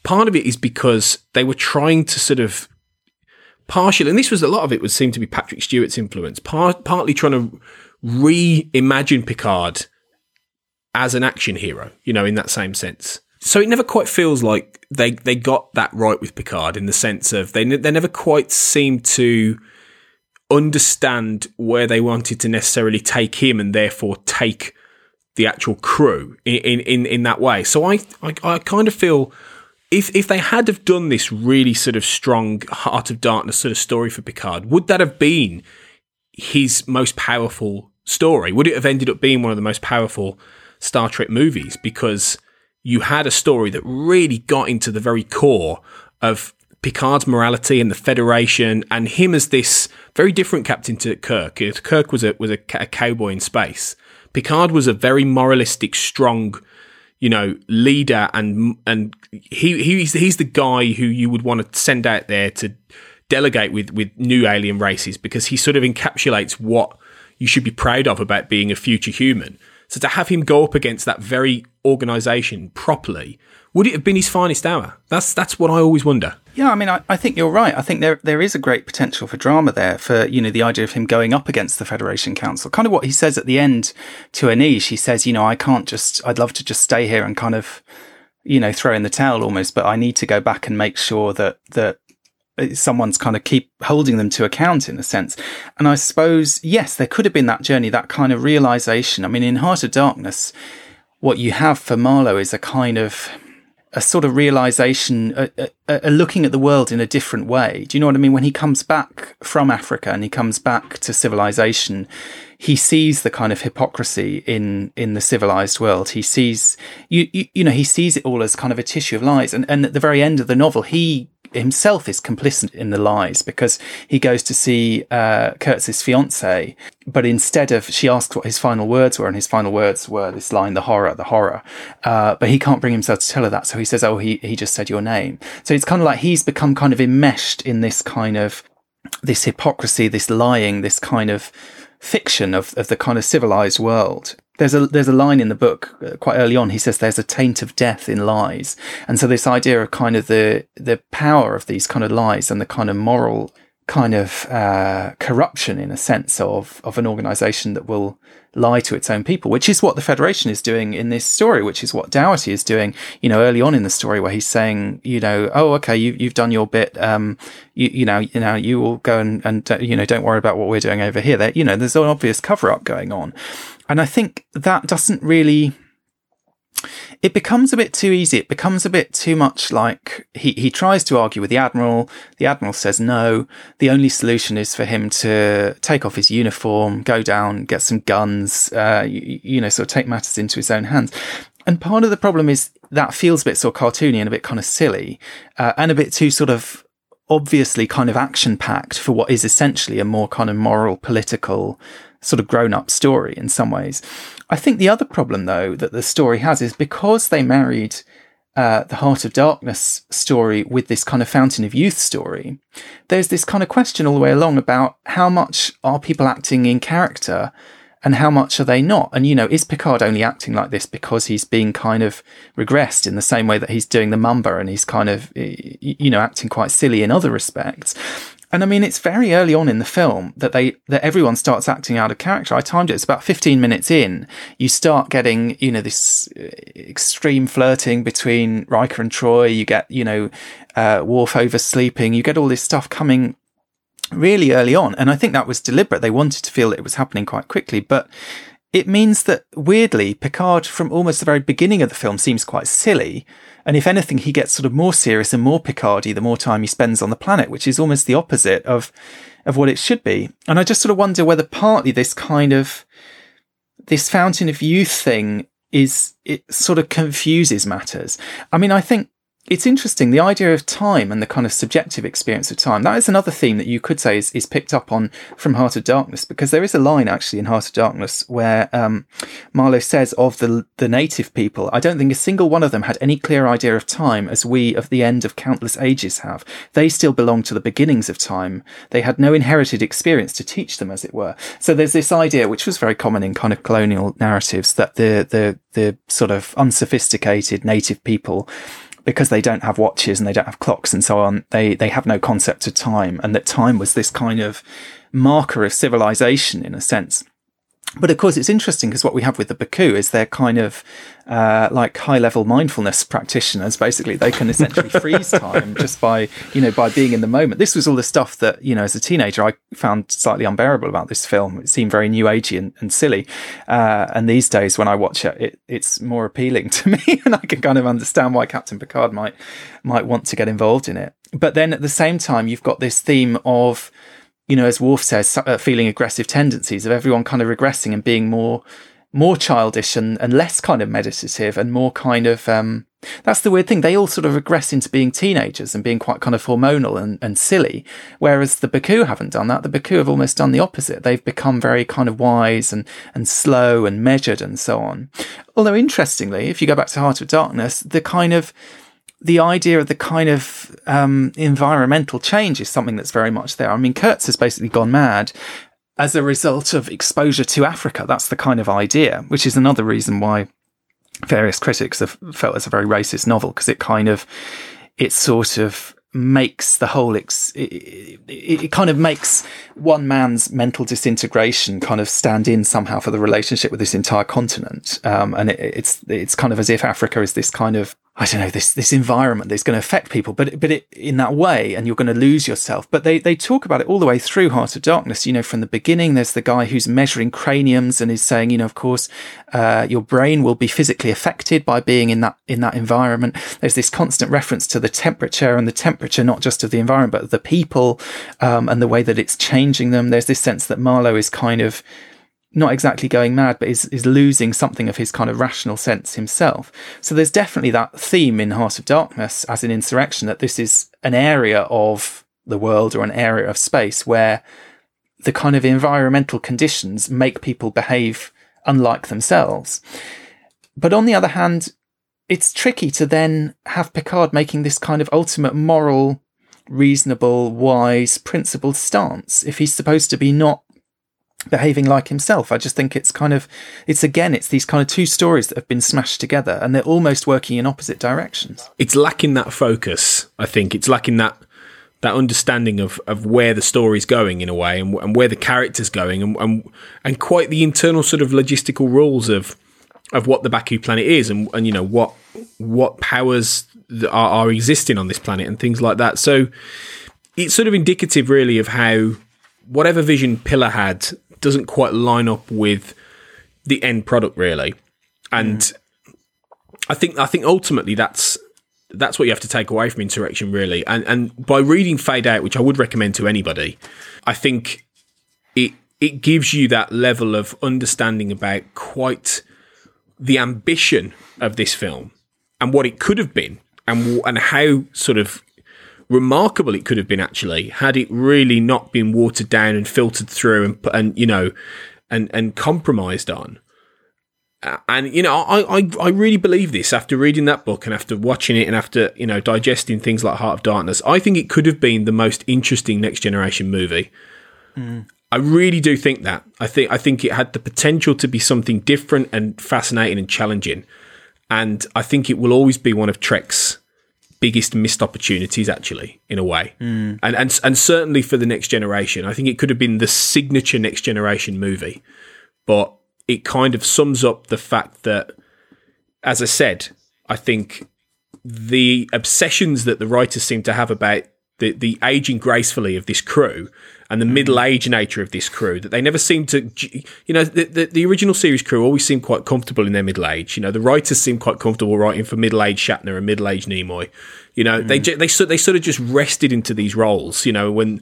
[SPEAKER 1] part of it is because they were trying to sort of partially, and this was a lot of it would seem to be Patrick Stewart's influence, part, partly trying to reimagine Picard as an action hero, you know, in that same sense. So it never quite feels like they they got that right with Picard in the sense of they they never quite seemed to understand where they wanted to necessarily take him and therefore take the actual crew in in in that way. So I I, I kind of feel if if they had have done this really sort of strong heart of darkness sort of story for Picard, would that have been his most powerful story? Would it have ended up being one of the most powerful Star Trek movies because you had a story that really got into the very core of Picard's morality and the Federation, and him as this very different captain to Kirk. Kirk was a was a, a cowboy in space. Picard was a very moralistic, strong, you know, leader, and and he he's he's the guy who you would want to send out there to delegate with with new alien races because he sort of encapsulates what you should be proud of about being a future human. So to have him go up against that very organisation properly, would it have been his finest hour? That's that's what I always wonder.
[SPEAKER 6] Yeah, I mean, I, I, think you're right. I think there there is a great potential for drama there. For you know, the idea of him going up against the Federation Council, kind of what he says at the end to Anij. He says, you know, I can't just. I'd love to just stay here and kind of, you know, throw in the towel almost, but I need to go back and make sure that that Uh, someone's kind of keep holding them to account in a sense. And I suppose, yes, there could have been that journey, that kind of realization. I mean, in Heart of Darkness, what you have for Marlowe is a kind of a sort of realization, a, a, a, looking at the world in a different way. Do you know what I mean? When he comes back from Africa and he comes back to civilization, he sees the kind of hypocrisy in in the civilized world. He sees you, you, you know he sees it all as kind of a tissue of lies. And and at the very end of the novel, he himself is complicit in the lies because he goes to see uh, Kurtz's fiance, but instead of she asks what his final words were, and his final words were this line, "The horror, the horror," uh, but he can't bring himself to tell her that, so he says, "Oh, he he just said your name." So it's kind of like he's become kind of enmeshed in this kind of this hypocrisy, this lying, this kind of fiction of, of the kind of civilized world there's a there's a line in the book uh, quite early on. He says there's a taint of death in lies, and so this idea of kind of the the power of these kind of lies and the kind of moral kind of uh, corruption in a sense of of an organization that will lie to its own people, which is what the Federation is doing in this story, which is what Dougherty is doing, you know, early on in the story where he's saying, you know, oh, okay, you, you've done your bit. Um, you, you know, you know, you will go and, and, uh, you know, don't worry about what we're doing over here. There, you know, there's an obvious cover up going on. And I think that doesn't really, it becomes a bit too easy. It becomes a bit too much like he, he tries to argue with the Admiral. The Admiral says no. The only solution is for him to take off his uniform, go down, get some guns, uh, you, you know, sort of take matters into his own hands. And part of the problem is that feels a bit sort of cartoony and a bit kind of silly, uh, and a bit too sort of obviously kind of action packed for what is essentially a more kind of moral, political, sort of grown up story in some ways. I think the other problem though that the story has is because they married uh, the Heart of Darkness story with this kind of Fountain of Youth story, there's this kind of question all the way along about how much are people acting in character and how much are they not? And, you know, is Picard only acting like this because he's being kind of regressed in the same way that he's doing the Mumba and he's kind of, you know, acting quite silly in other respects? And I mean, it's very early on in the film that they, that everyone starts acting out of character. I timed it. It's about 15 minutes in. You start getting, you know, this uh, extreme flirting between Riker and Troi. You get, you know, uh, Worf oversleeping. You get all this stuff coming really early on. And I think that was deliberate. They wanted to feel that it was happening quite quickly, but it means that weirdly, Picard from almost the very beginning of the film seems quite silly. And if anything, he gets sort of more serious and more Picardy the more time he spends on the planet, which is almost the opposite of, of what it should be. And I just sort of wonder whether partly this kind of, this fountain of youth thing is, it sort of confuses matters. I mean, I think it's interesting the idea of time and the kind of subjective experience of time that is another theme that you could say is, is picked up on from heart of darkness because there is a line actually in heart of darkness where um, marlowe says of the the native people i don't think a single one of them had any clear idea of time as we of the end of countless ages have. They still belong to the beginnings of time. They had no inherited experience to teach them as it were. So there's this idea which was very common in kind of colonial narratives that the the the sort of unsophisticated native people because they don't have watches and they don't have clocks and so on, they, they have no concept of time and that time was this kind of marker of civilization in a sense. But of course, it's interesting because what we have with the Ba'ku is they're kind of uh, like high level mindfulness practitioners. Basically, they can essentially freeze time just by you know by being in the moment. This was all the stuff that you know as a teenager I found slightly unbearable about this film. It seemed very new agey and, and silly. Uh, and these days, when I watch it, it, it's more appealing to me, and I can kind of understand why Captain Picard might might want to get involved in it. But then at the same time, you've got this theme of you know, as Worf says, uh, feeling aggressive tendencies of everyone kind of regressing and being more, more childish and, and less kind of meditative and more kind of, um, that's the weird thing. They all sort of regress into being teenagers and being quite kind of hormonal and, and silly. Whereas the Ba'ku haven't done that. The Ba'ku have almost done the opposite. They've become very kind of wise and, and slow and measured and so on. Although interestingly, if you go back to Heart of Darkness, the kind of, the idea of the kind of um, environmental change is something that's very much there. I mean, Kurtz has basically gone mad as a result of exposure to Africa. That's the kind of idea, which is another reason why various critics have felt it's a very racist novel because it kind of it sort of makes the whole ex- it, it, it, kind of makes one man's mental disintegration kind of stand in somehow for the relationship with this entire continent um, and it, it's it's kind of as if Africa is this kind of I don't know this this environment that's going to affect people, but but it, in that way, and you're going to lose yourself. But they they talk about it all the way through Heart of Darkness. You know, from the beginning, there's the guy who's measuring craniums and is saying, you know, of course, uh, your brain will be physically affected by being in that in that environment. There's this constant reference to the temperature and the temperature not just of the environment but of the people um, and the way that it's changing them. There's this sense that Marlowe is kind of not exactly going mad, but is, is losing something of his kind of rational sense himself. So there's definitely that theme in Heart of Darkness as an insurrection that this is an area of the world or an area of space where the kind of environmental conditions make people behave unlike themselves. But on the other hand, it's tricky to then have Picard making this kind of ultimate moral, reasonable, wise, principled stance if he's supposed to be not behaving like himself. I just think it's kind of, it's again, it's these kind of two stories that have been smashed together and they're almost working in opposite directions.
[SPEAKER 1] It's lacking that focus, I think. It's lacking that that understanding of, of where the story's going in a way and, and where the character's going and, and and quite the internal sort of logistical rules of of what the Ba'ku planet is and, and you know what what powers are, are existing on this planet and things like that. So it's sort of indicative really of how whatever vision Piller had doesn't quite line up with the end product really. And mm. I think I think ultimately that's that's what you have to take away from Insurrection really. And and by reading Fade Out, which I would recommend to anybody, I think it it gives you that level of understanding about quite the ambition of this film and what it could have been and and how sort of remarkable it could have been actually had it really not been watered down and filtered through and and you know and and compromised on. And you know, I, I I really believe this after reading that book and after watching it and after you know digesting things like Heart of Darkness. I think it could have been the most interesting next generation movie. Mm. I really do think that. I think I think it had the potential to be something different and fascinating and challenging. And I think it will always be one of Trek's biggest missed opportunities, actually, in a way. And, and and certainly for the next generation, I think it could have been the signature next generation movie. But it kind of sums up the fact that, as I said, I think the obsessions that the writers seem to have about the, the aging gracefully of this crew and the middle mm-hmm. age nature of this crew that they never seem to you know the, the, the original series crew always seemed quite comfortable in their middle age. You know the writers seem quite comfortable writing for middle aged Shatner and middle aged Nimoy. You know they mm. ju- they so- they sort of just rested into these roles you know when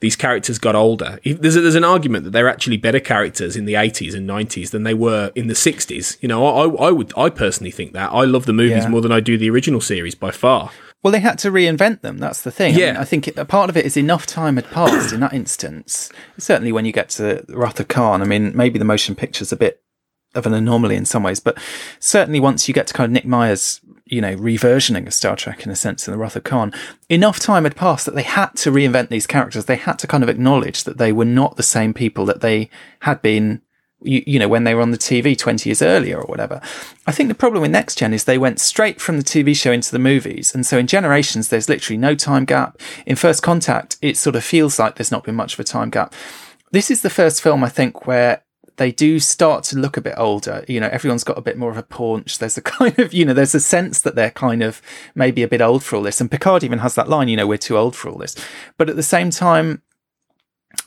[SPEAKER 1] these characters got older. If- there's a, there's an argument that they're actually better characters in the 80s and 90s than they were in the 60s you know I, I would I personally think that. I love the movies
[SPEAKER 6] Yeah.
[SPEAKER 1] more than I do the original series by far
[SPEAKER 6] Well, they had to reinvent them. That's the thing. I,
[SPEAKER 1] Yeah.
[SPEAKER 6] mean, I think it, a part of it is enough time had passed in that instance. Certainly, when you get to Wrath of Khan, I mean, maybe the motion picture's a bit of an anomaly in some ways, but certainly once you get to kind of Nick Meyer's, you know, reversioning of Star Trek in a sense in the Wrath of Khan, enough time had passed that they had to reinvent these characters. They had to kind of acknowledge that they were not the same people that they had been you, you know, when they were on the TV 20 years earlier or whatever. I think the problem with Next Gen is they went straight from the TV show into the movies. And so in Generations, there's literally no time gap. In First Contact, it sort of feels like there's not been much of a time gap. This is the first film, I think, where they do start to look a bit older. You know, everyone's got a bit more of a paunch. There's a kind of, you know, there's a sense that they're kind of maybe a bit old for all this. And Picard even has that line, you know, we're too old for all this. But at the same time,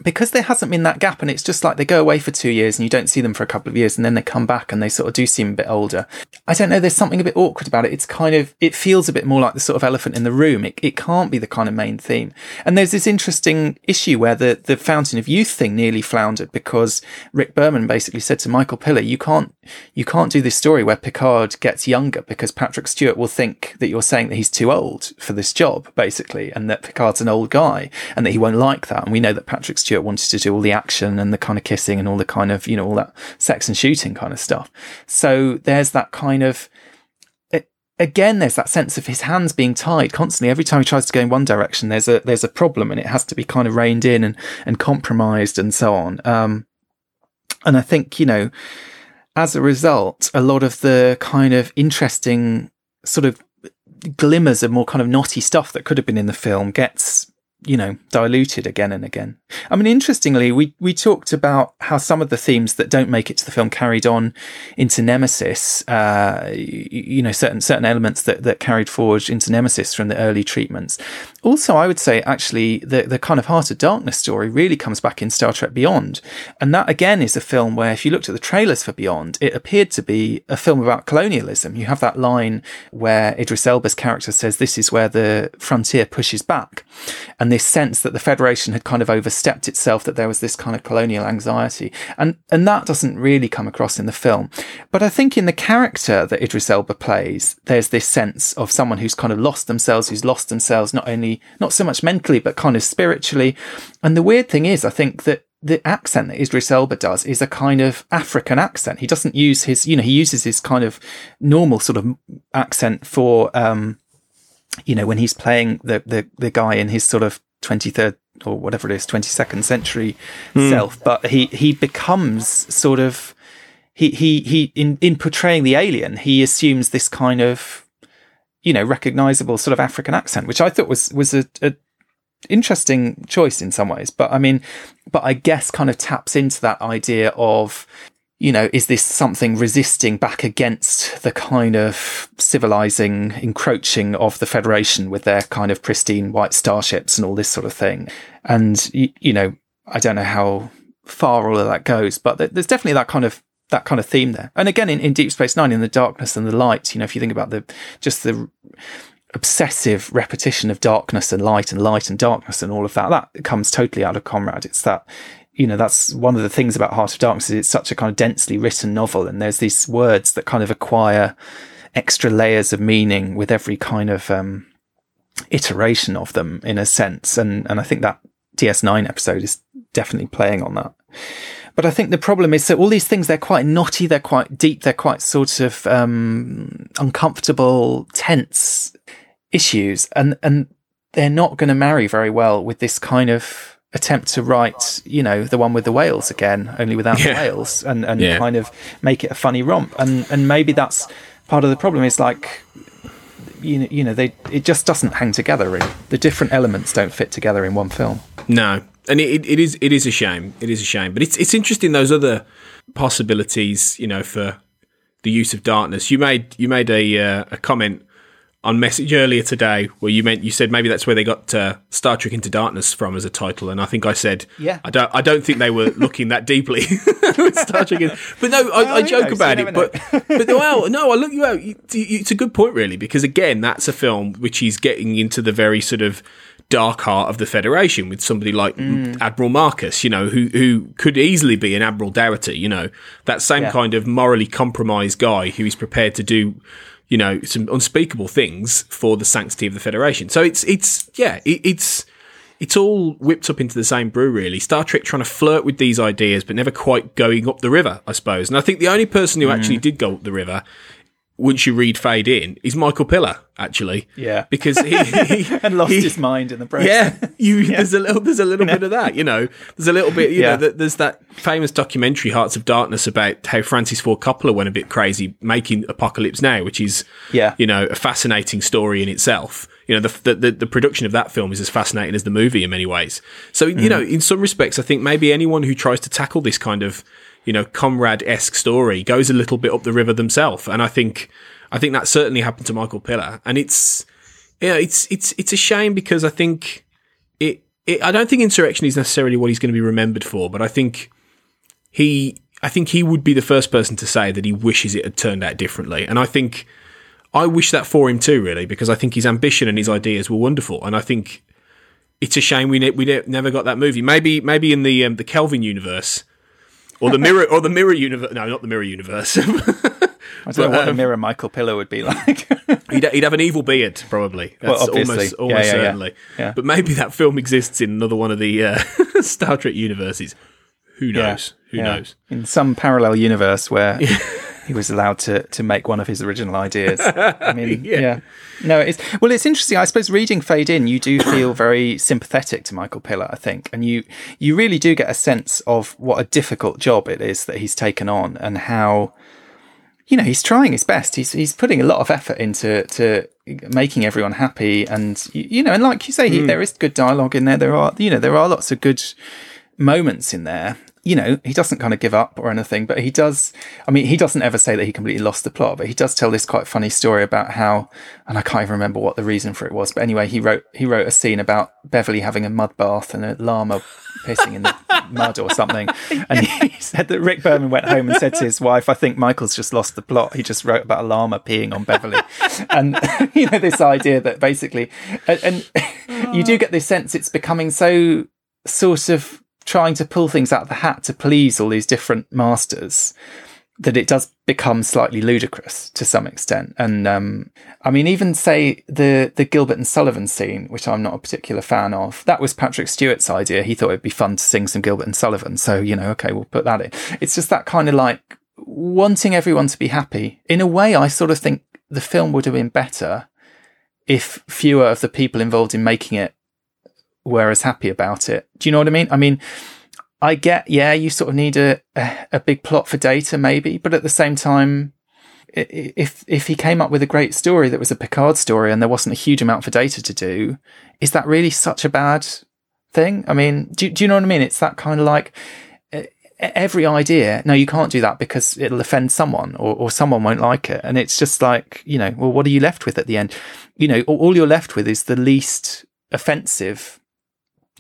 [SPEAKER 6] because there hasn't been that gap and it's just like they go away for two years and you don't see them for a couple of years and then they come back and they sort of do seem a bit older. I don't know, there's something a bit awkward about it. It's kind of, it feels a bit more like the sort of elephant in the room. It, it can't be the kind of main theme. And there's this interesting issue where the, the Fountain of Youth thing nearly floundered because Rick Berman basically said to Michael Piller, you can't, you can't do this story where Picard gets younger because Patrick Stewart will think that you're saying that he's too old for this job, basically, and that Picard's an old guy and that he won't like that. And we know that Patrick Stewart wanted to do all the action and the kind of kissing and all the kind of, you know, all that sex and shooting kind of stuff. So there's that kind of, again, there's that sense of his hands being tied constantly. Every time he tries to go in one direction, there's a, there's a problem and it has to be kind of reined in and, and compromised and so on. Um, and I think, you know, as a result, a lot of the kind of interesting sort of glimmers of more kind of knotty stuff that could have been in the film gets you know diluted again and again. I mean interestingly we we talked about how some of the themes that don't make it to the film carried on into nemesis uh y- you know certain certain elements that that carried forward into nemesis from the early treatments. Also i would say actually the the kind of heart of darkness story really comes back in star trek beyond. And that again is a film where if you looked at the trailers for beyond it appeared to be a film about colonialism. You have that line where idris elba's character says this is where the frontier pushes back. And this sense that the Federation had kind of overstepped itself, that there was this kind of colonial anxiety. And, and that doesn't really come across in the film. But I think in the character that Idris Elba plays, there's this sense of someone who's kind of lost themselves, who's lost themselves not only, not so much mentally, but kind of spiritually. And the weird thing is, I think that the accent that Idris Elba does is a kind of African accent. He doesn't use his, you know, he uses his kind of normal sort of accent for, um, you know, when he's playing the, the, the guy in his sort of 23rd or whatever it is, 22nd century hmm. self, but he, he becomes sort of, he, he, he, in, in portraying the alien, he assumes this kind of, you know, recognizable sort of African accent, which I thought was, was a, a interesting choice in some ways. But I mean, but I guess kind of taps into that idea of, you know, is this something resisting back against the kind of civilizing encroaching of the Federation with their kind of pristine white starships and all this sort of thing? And, you, you know, I don't know how far all of that goes, but there's definitely that kind of that kind of theme there. And again, in, in Deep Space Nine, in the darkness and the light, you know, if you think about the just the obsessive repetition of darkness and light and light and darkness and all of that, that comes totally out of Conrad. It's that, you know, that's one of the things about Heart of Darkness is it's such a kind of densely written novel and there's these words that kind of acquire extra layers of meaning with every kind of, um, iteration of them in a sense. And, and I think that DS9 episode is definitely playing on that. But I think the problem is that all these things, they're quite knotty, they're quite deep, they're quite sort of um, uncomfortable, tense issues. And, and they're not going to marry very well with this kind of attempt to write, you know, the one with the whales again, only without
[SPEAKER 1] Yeah.
[SPEAKER 6] the whales and, and
[SPEAKER 1] Yeah.
[SPEAKER 6] kind of make it a funny romp. And, and maybe that's part of the problem is like, you know, you know, they, it just doesn't hang together. Really. The different elements don't fit together in one film.
[SPEAKER 1] No, and it, it is it is a shame. It is a shame, but it's it's interesting those other possibilities. You know, for the use of darkness. You made you made a uh, a comment on message earlier today where you meant you said maybe that's where they got uh, Star Trek Into Darkness from as a title, and I think I said
[SPEAKER 6] Yeah.
[SPEAKER 1] I don't I don't think they were looking that deeply with Star Trek. In- but no, I, I joke
[SPEAKER 6] knows?
[SPEAKER 1] about it, but but well, no, I look you out. You- you- It's a good point, really, because again, that's a film which is getting into the very sort of dark heart of the Federation with somebody like Admiral Marcus, you know, who who could easily be an Admiral Dougherty, you know, that same
[SPEAKER 6] Yeah.
[SPEAKER 1] kind of morally compromised guy who is prepared to do, you know, some unspeakable things for the sanctity of the Federation. So it's it's yeah, it, it's it's all whipped up into the same brew, really. Star Trek trying to flirt with these ideas, but never quite going up the river, I suppose. And I think the only person who actually
[SPEAKER 6] Mm.
[SPEAKER 1] did go up the river, once you read Fade In, is Michael Piller, actually.
[SPEAKER 6] Yeah.
[SPEAKER 1] Because he, he
[SPEAKER 6] And lost
[SPEAKER 1] he-
[SPEAKER 6] his mind in the process.
[SPEAKER 1] yeah, you. There's a little. There's a little bit of that. You know, there's a little bit. You
[SPEAKER 6] Yeah.
[SPEAKER 1] know, th- there's that famous documentary, Hearts of Darkness, about how Francis Ford Coppola went a bit crazy making Apocalypse Now, which is,
[SPEAKER 6] Yeah.
[SPEAKER 1] you know, a fascinating story in itself. You know, the, the the production of that film is as fascinating as the movie in many ways. So, you mm-hmm. know, in some respects, I think maybe anyone who tries to tackle this kind of, you know, Conrad esque story goes a little bit up the river themselves. And I think, I think that certainly happened to Michael Piller. And it's, yeah, it's it's it's a shame because I think it, it. I don't think insurrection is necessarily what he's going to be remembered for, but I think he. I think he would be the first person to say that he wishes it had turned out differently, and I think I wish that for him too, really, because I think his ambition and his ideas were wonderful, and I think it's a shame we ne- we ne- never got that movie. Maybe maybe in the um, the Kelvin universe. Or the mirror, or the mirror universe. No, not the mirror universe.
[SPEAKER 6] I don't
[SPEAKER 1] But,
[SPEAKER 6] know what
[SPEAKER 1] um,
[SPEAKER 6] mirror Michael Piller would be like.
[SPEAKER 1] He'd, he'd have an evil beard, probably. That's
[SPEAKER 6] Well, obviously.
[SPEAKER 1] almost, almost
[SPEAKER 6] yeah, yeah.
[SPEAKER 1] certainly.
[SPEAKER 6] Yeah.
[SPEAKER 1] But maybe that film exists in another one of the uh, Star Trek universes. Who knows? Who knows?
[SPEAKER 6] In some parallel universe where he was allowed to, to make one of his original ideas. I mean, yeah. No, it's well. It's interesting. I suppose reading Fade In, you do feel very sympathetic to Michael Piller. I think, and you you really do get a sense of what a difficult job it is that he's taken on, and how you know he's trying his best. He's he's putting a lot of effort into to making everyone happy, and you, you know, and like you say, he, hmm. there is good dialogue in there. There are you know there are lots of good moments in there. You know, he doesn't kind of give up or anything, but he does. I mean, he doesn't ever say that he completely lost the plot, but he does tell this quite funny story about how, and I can't even remember what the reason for it was, but anyway, he wrote he wrote a scene about Beverly having a mud bath and a llama pissing in the mud or something, and he said that Rick Berman went home and said to his wife, "I think Michael's just lost the plot. He just wrote about a llama peeing on Beverly," and you know this idea that basically, and, and you do oh. get this sense it's becoming so sort of trying to pull things out of the hat to please all these different masters that it does become slightly ludicrous to some extent. And um, I mean, even say the the Gilbert and Sullivan scene, which I'm not a particular fan of, that was Patrick Stewart's idea. He thought it'd be fun to sing some Gilbert and Sullivan, so you know, okay, we'll put that in. It's just that kind of like wanting everyone to be happy. In a way, I sort of think the film would have been better if fewer of the people involved in making it were as happy about it. Do you know what I mean? I mean, I get, yeah, you sort of need a, a, a big plot for data, maybe, but at the same time, if if he came up with a great story that was a Picard story and there wasn't a huge amount for data to do, is that really such a bad thing? I mean, do, do you know what I mean? It's that kind of like every idea. No, you can't do that because it'll offend someone or, or someone won't like it. And it's just like, you know, well, what are you left with at the end? You know, all you're left with is the least offensive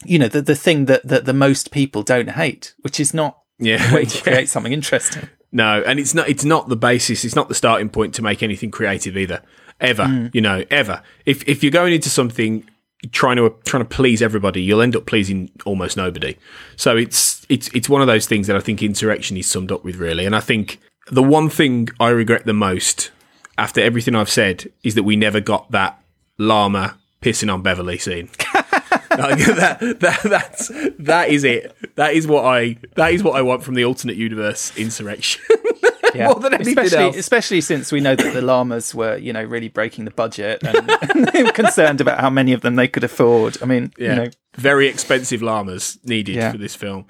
[SPEAKER 6] you know, the, the thing that, that the most people don't hate, which is not
[SPEAKER 1] Yeah.
[SPEAKER 6] way to
[SPEAKER 1] Yeah.
[SPEAKER 6] create something interesting.
[SPEAKER 1] No, and it's not. It's not the basis. It's not the starting point to make anything creative either. Ever,
[SPEAKER 6] Mm.
[SPEAKER 1] you know, ever. If if you're going into something trying to trying to please everybody, you'll end up pleasing almost nobody. So it's it's it's one of those things that I think insurrection is summed up with really. And I think the one thing I regret the most after everything I've said is that we never got that llama pissing on Beverly scene. That, that, that's, that is it. That is what I, that is what I want from the alternate universe insurrection.
[SPEAKER 6] Yeah.
[SPEAKER 1] More than anything
[SPEAKER 6] especially,
[SPEAKER 1] else.
[SPEAKER 6] especially since we know that the llamas were, you know, really breaking the budget and, and they were concerned about how many of them they could afford. I mean,
[SPEAKER 1] Yeah.
[SPEAKER 6] you know,
[SPEAKER 1] Very expensive llamas needed
[SPEAKER 6] Yeah.
[SPEAKER 1] for this film.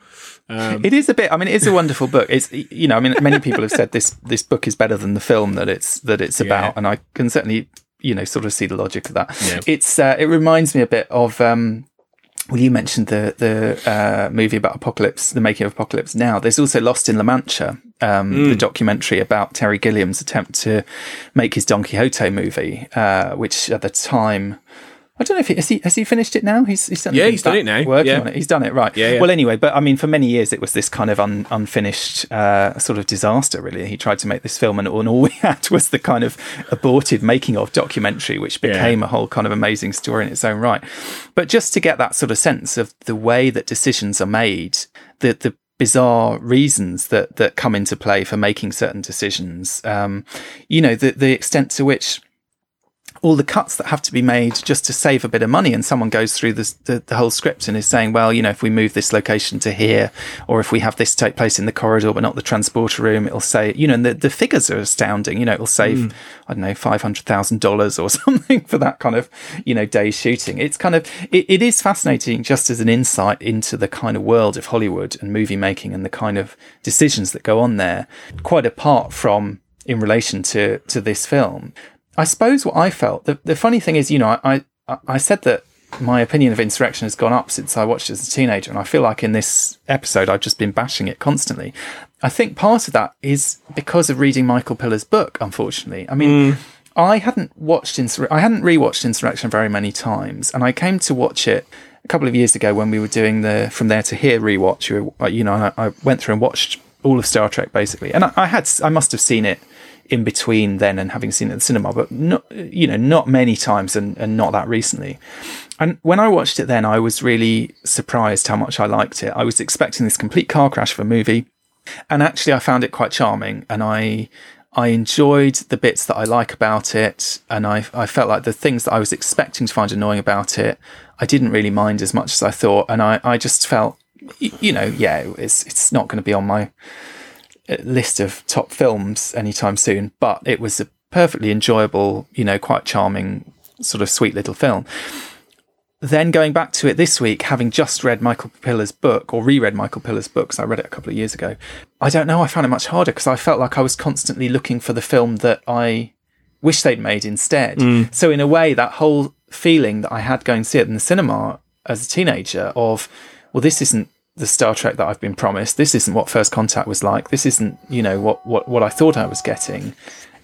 [SPEAKER 1] Um,
[SPEAKER 6] it is a bit. I mean, it is a wonderful book. It's you know, I mean, many people have said this this book is better than the film that it's that it's about, and I can certainly you know sort of see the logic of that.
[SPEAKER 1] Yeah.
[SPEAKER 6] It's uh, it reminds me a bit of. Um, well, you mentioned the the uh, movie about Apocalypse, the making of Apocalypse Now. There's also Lost in La Mancha, um,
[SPEAKER 1] Mm.
[SPEAKER 6] the documentary about Terry Gilliam's attempt to make his Don Quixote movie, uh, which at the time. I don't know if he has he has he finished it now. He's, he's
[SPEAKER 1] Yeah, he's done it now.
[SPEAKER 6] Working
[SPEAKER 1] Yeah.
[SPEAKER 6] on it, he's done it right.
[SPEAKER 1] Yeah, yeah.
[SPEAKER 6] Well, anyway, but I mean, for many years it was this kind of un, unfinished uh, sort of disaster. Really, he tried to make this film, and, and all we had was the kind of abortive making of documentary, which
[SPEAKER 1] Yeah.
[SPEAKER 6] became a whole kind of amazing story in its own right. But just to get that sort of sense of the way that decisions are made, the the bizarre reasons that that come into play for making certain decisions, um, you know, the the extent to which all the cuts that have to be made just to save a bit of money and someone goes through this, the, the whole script and is saying well you know if we move this location to here or if we have this take place in the corridor but not the transporter room it'll say you know and the, the figures are astounding. You know it'll save hmm. i don't know $500000 or something for that kind of you know day shooting. It's kind of it, it is fascinating just as an insight into the kind of world of hollywood and movie making and the kind of decisions that go on there quite apart from in relation to to this film I suppose what I felt, the, the funny thing is, you know, I, I, I said that my opinion of Insurrection has gone up since I watched it as a teenager. And I feel like in this episode, I've just been bashing it constantly. I think part of that is because of reading Michael Piller's book, unfortunately. I mean, mm. I hadn't watched, Insur- I hadn't rewatched Insurrection very many times. And I came to watch it a couple of years ago when we were doing the From There to Here rewatch. You uh, You know, I, I went through and watched all of Star Trek basically. And I, I had, I must have seen it in between then and having seen it at the cinema, but not, you know, not many times and, and not that recently. And when I watched it then, I was really surprised how much I liked it. I was expecting this complete car crash of a movie. And actually I found it quite charming and I, I enjoyed the bits that I like about it. And I, I felt like the things that I was expecting to find annoying about it, I didn't really mind as much as I thought. And I, I just felt, you know, yeah, it's, it's not going to be on my, list of top films anytime soon, but it was a perfectly enjoyable, you know, quite charming, sort of sweet little film. Then going back to it this week, having just read Michael Piller's book or reread Michael Piller's book, because I read it a couple of years ago, I don't know, I found it much harder because I felt like I was constantly looking for the film that I wish they'd made instead. Mm. So in a way, that whole feeling that I had going to see it in the cinema as a teenager of, well, this isn't the Star Trek that I've been promised. This isn't what First Contact was like. This isn't, you know, what what what I thought I was getting.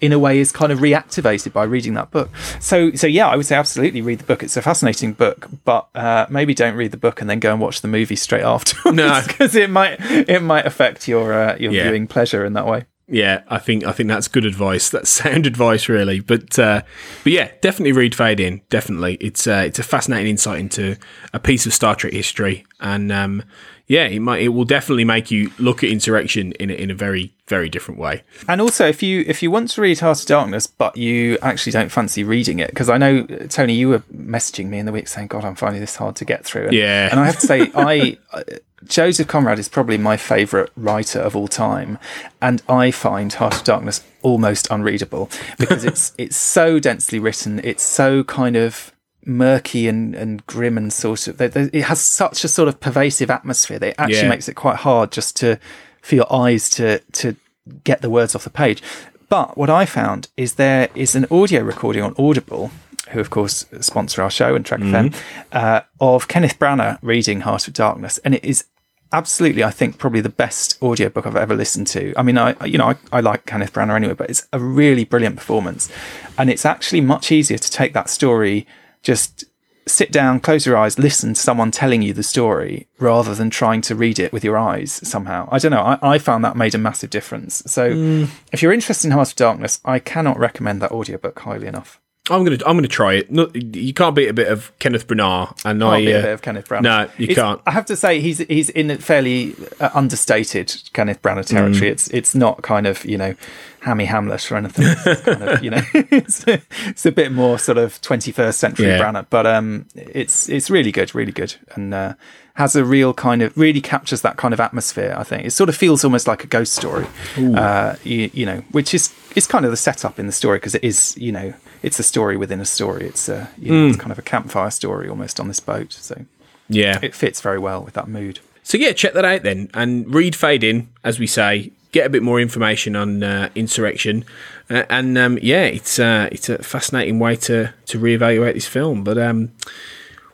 [SPEAKER 6] In a way, is kind of reactivated by reading that book. So, so yeah, I would say absolutely read the book. It's a fascinating book, but uh, maybe don't read the book and then go and watch the movie straight afterwards.
[SPEAKER 1] No.
[SPEAKER 6] because it might it might affect your uh, your
[SPEAKER 1] Yeah.
[SPEAKER 6] viewing pleasure in that way.
[SPEAKER 1] Yeah, I think I think that's good advice. That's sound advice, really. But uh, but yeah, definitely read Fade In. Definitely, it's uh, it's a fascinating insight into a piece of Star Trek history, and um, yeah, it might it will definitely make you look at Insurrection in a, in a very very different way.
[SPEAKER 6] And also, if you if you want to read Heart of Darkness, but you actually don't fancy reading it, because I know Tony, you were messaging me in the week saying, "God, I'm finding this hard to get through." And,
[SPEAKER 1] Yeah.
[SPEAKER 6] and I have to say, I uh, Joseph Conrad is probably my favourite writer of all time, and I find Heart of Darkness almost unreadable because it's it's so densely written, it's so kind of murky and, and grim and sort of there- there- it has such a sort of pervasive atmosphere that it actually
[SPEAKER 1] Yeah.
[SPEAKER 6] makes it quite hard just to for your eyes to to get the words off the page. But what I found is there is an audio recording on Audible, who of course sponsor our show and Trek FM, uh, of Kenneth Branagh reading Heart of Darkness, and it is absolutely, I think, probably the best audiobook I've ever listened to. I mean, I you know I, I like Kenneth Branagh anyway, but it's a really brilliant performance, and it's actually much easier to take that story just sit down, close your eyes, listen to someone telling you the story rather than trying to read it with your eyes somehow. I don't know. I, I found that made a massive difference. So mm. if you're interested in Heart of Darkness, I cannot recommend that audiobook highly enough.
[SPEAKER 1] I'm gonna I'm gonna try it. No, you can't beat a bit of Kenneth Branagh, and I
[SPEAKER 6] Can't be
[SPEAKER 1] uh,
[SPEAKER 6] a bit of Kenneth Branagh.
[SPEAKER 1] No, you
[SPEAKER 6] It's-
[SPEAKER 1] can't.
[SPEAKER 6] I have to say he's he's in a fairly uh, understated Kenneth Branagh territory.
[SPEAKER 1] Mm.
[SPEAKER 6] It's it's not kind of you know Hammy Hamlet or anything. It's kind of you know it's, it's a bit more sort of 21st century
[SPEAKER 1] Yeah.
[SPEAKER 6] Branagh, but um it's it's really good, really good, and uh, has a real kind of really captures that kind of atmosphere. I think it sort of feels almost like a ghost story, uh, you, you know, which is is kind of the setup in the story because it is you know it's a story within a story. It's a you know,
[SPEAKER 1] Mm.
[SPEAKER 6] it's kind of a campfire story almost on this boat. So
[SPEAKER 1] Yeah.
[SPEAKER 6] it fits very well with that mood.
[SPEAKER 1] So yeah, check that out then, and read Fade In, as we say. Get a bit more information on uh, insurrection, uh, and um, yeah, it's uh, it's a fascinating way to to reevaluate this film. But um,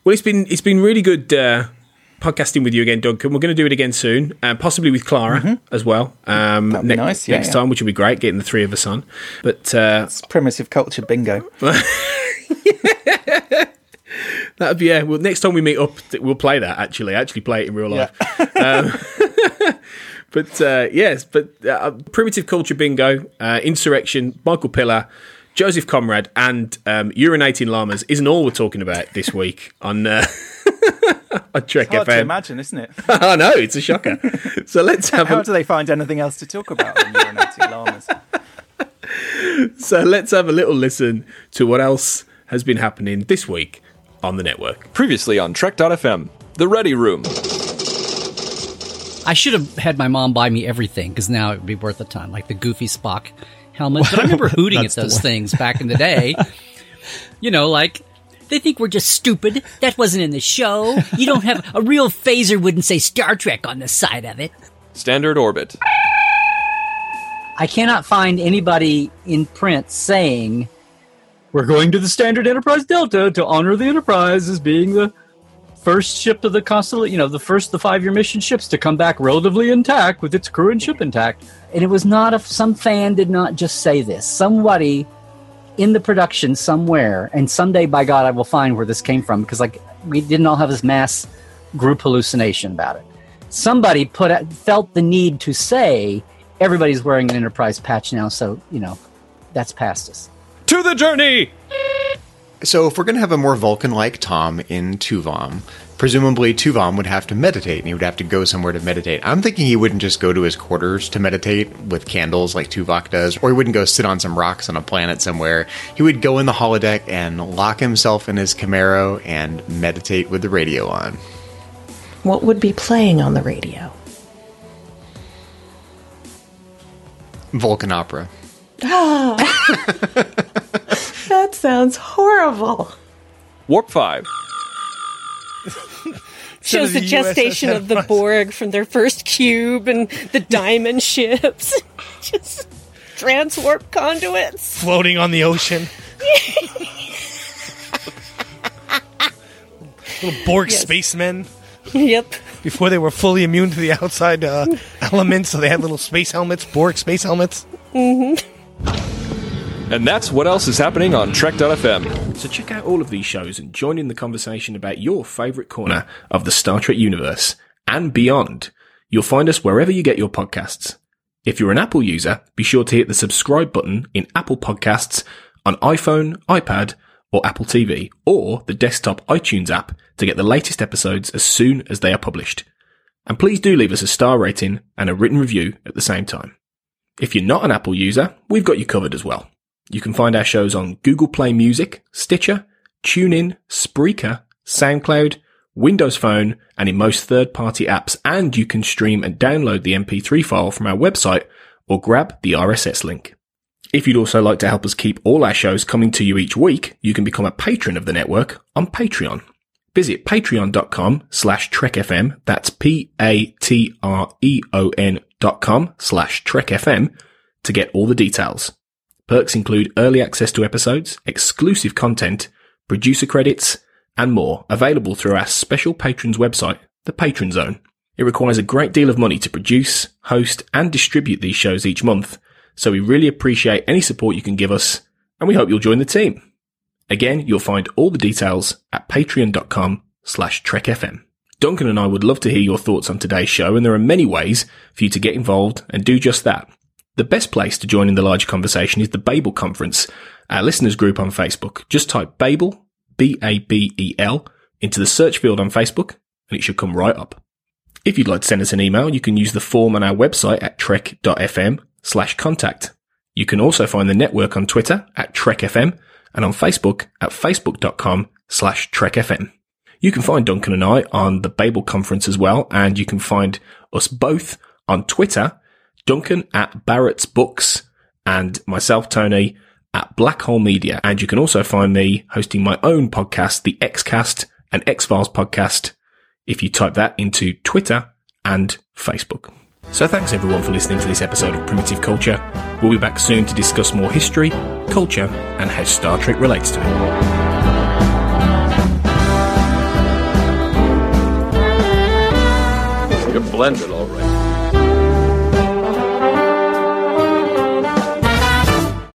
[SPEAKER 1] well, it's been it's been really good uh, podcasting with you again, Duncan. We're going to do it again soon, uh, possibly with Clara as well. Um,
[SPEAKER 6] That'd be
[SPEAKER 1] ne-
[SPEAKER 6] nice, yeah,
[SPEAKER 1] next
[SPEAKER 6] yeah.
[SPEAKER 1] time, which would be great, getting the three of us on. But uh,
[SPEAKER 6] It's primitive culture bingo.
[SPEAKER 1] That'd be yeah. Well, next time we meet up, we'll play that. Actually, actually play it in real life. um, but uh, yes, but uh, primitive culture bingo, uh, insurrection, Michael Piller, Joseph Conrad, and um, urinating llamas isn't all we're talking about this week on uh, on Trek
[SPEAKER 6] Hard to
[SPEAKER 1] FM.
[SPEAKER 6] imagine, isn't it?
[SPEAKER 1] I know it's a shocker. so let's have
[SPEAKER 6] How
[SPEAKER 1] a
[SPEAKER 6] do they find anything else to talk about than urinating llamas?
[SPEAKER 1] so let's have a little listen to what else has been happening this week on the network.
[SPEAKER 7] Previously on Trek.fm, The Ready Room.
[SPEAKER 8] I should have had my mom buy me everything because now it would be worth a ton, like the Goofy Spock helmet. But I remember hooting at those things back in the day. you know, like they think we're just stupid. That wasn't in the show. You don't have a real phaser wouldn't say Star Trek on the side of it.
[SPEAKER 7] Standard Orbit.
[SPEAKER 8] I cannot find anybody in print saying we're going to the Standard Enterprise Delta to honor the Enterprise as being the first ship of the constellation, you know, the first of the five-year mission ships to come back relatively intact with its crew and ship intact. And it was not a some fan did not just say this. Somebody in the production somewhere, and someday by God I will find where this came from because like we didn't all have this mass group hallucination about it. Somebody put out, felt the need to say everybody's wearing an Enterprise patch now, so you know that's past us.
[SPEAKER 7] To the journey!
[SPEAKER 9] So, if we're going to have a more Vulcan like Tom in Tuvam, presumably Tuvam would have to meditate and he would have to go somewhere to meditate. I'm thinking he wouldn't just go to his quarters to meditate with candles like Tuvok does, or he wouldn't go sit on some rocks on a planet somewhere. He would go in the holodeck and lock himself in his Camaro and meditate with the radio on.
[SPEAKER 10] What would be playing on the radio?
[SPEAKER 9] Vulcan opera.
[SPEAKER 10] Ah, that sounds horrible.
[SPEAKER 7] Warp 5.
[SPEAKER 11] Shows the
[SPEAKER 12] the
[SPEAKER 11] gestation of the Borg from their first cube and the diamond ships. Just transwarp conduits.
[SPEAKER 12] floating on the ocean. Little Borg
[SPEAKER 11] Yes.
[SPEAKER 12] spacemen.
[SPEAKER 11] Yep.
[SPEAKER 12] Before they were fully immune to the outside uh, elements, so they had little space helmets, Borg space helmets.
[SPEAKER 11] hmm
[SPEAKER 7] And that's what else is happening on Trek.fm.
[SPEAKER 1] So check out all of these shows and join in the conversation about your favourite corner of the Star Trek universe and beyond. You'll find us wherever you get your podcasts. If you're an Apple user, be sure to hit the subscribe button in Apple Podcasts on iPhone, iPad, or Apple TV, or the desktop iTunes app to get the latest episodes as soon as they are published. And please do leave us a star rating and a written review at the same time. If you're not an Apple user, we've got you covered as well. You can find our shows on Google Play Music, Stitcher, TuneIn, Spreaker, SoundCloud, Windows Phone, and in most third-party apps. And you can stream and download the MP3 file from our website or grab the RSS link. If you'd also like to help us keep all our shows coming to you each week, you can become a patron of the network on Patreon. Visit patreon.com slash trekfm, that's P-A-T-R-E-O-N dot com slash trekfm to get all the details. Perks include early access to episodes, exclusive content, producer credits, and more available through our special patrons website, the Patron Zone. It requires a great deal of money to produce, host, and distribute these shows each month, so we really appreciate any support you can give us, and we hope you'll join the team. Again, you'll find all the details at patreon.com slash trekfm. Duncan and I would love to hear your thoughts on today's show, and there are many ways for you to get involved and do just that. The best place to join in the larger conversation is the Babel Conference, our listeners group on Facebook. Just type Babel, B-A-B-E-L, into the search field on Facebook, and it should come right up. If you'd like to send us an email, you can use the form on our website at trek.fm slash contact. You can also find the network on Twitter at TrekFM and on Facebook at facebook.com slash TrekFM. You can find Duncan and I on the Babel conference as well, and you can find us both on Twitter, Duncan at Barrett's Books and myself, Tony, at Black Hole Media. And you can also find me hosting my own podcast, the Xcast and X Files podcast, if you type that into Twitter and Facebook. So thanks everyone for listening to this episode of Primitive Culture. We'll be back soon to discuss more history, culture, and how Star Trek relates to it.
[SPEAKER 7] You're blended, all right.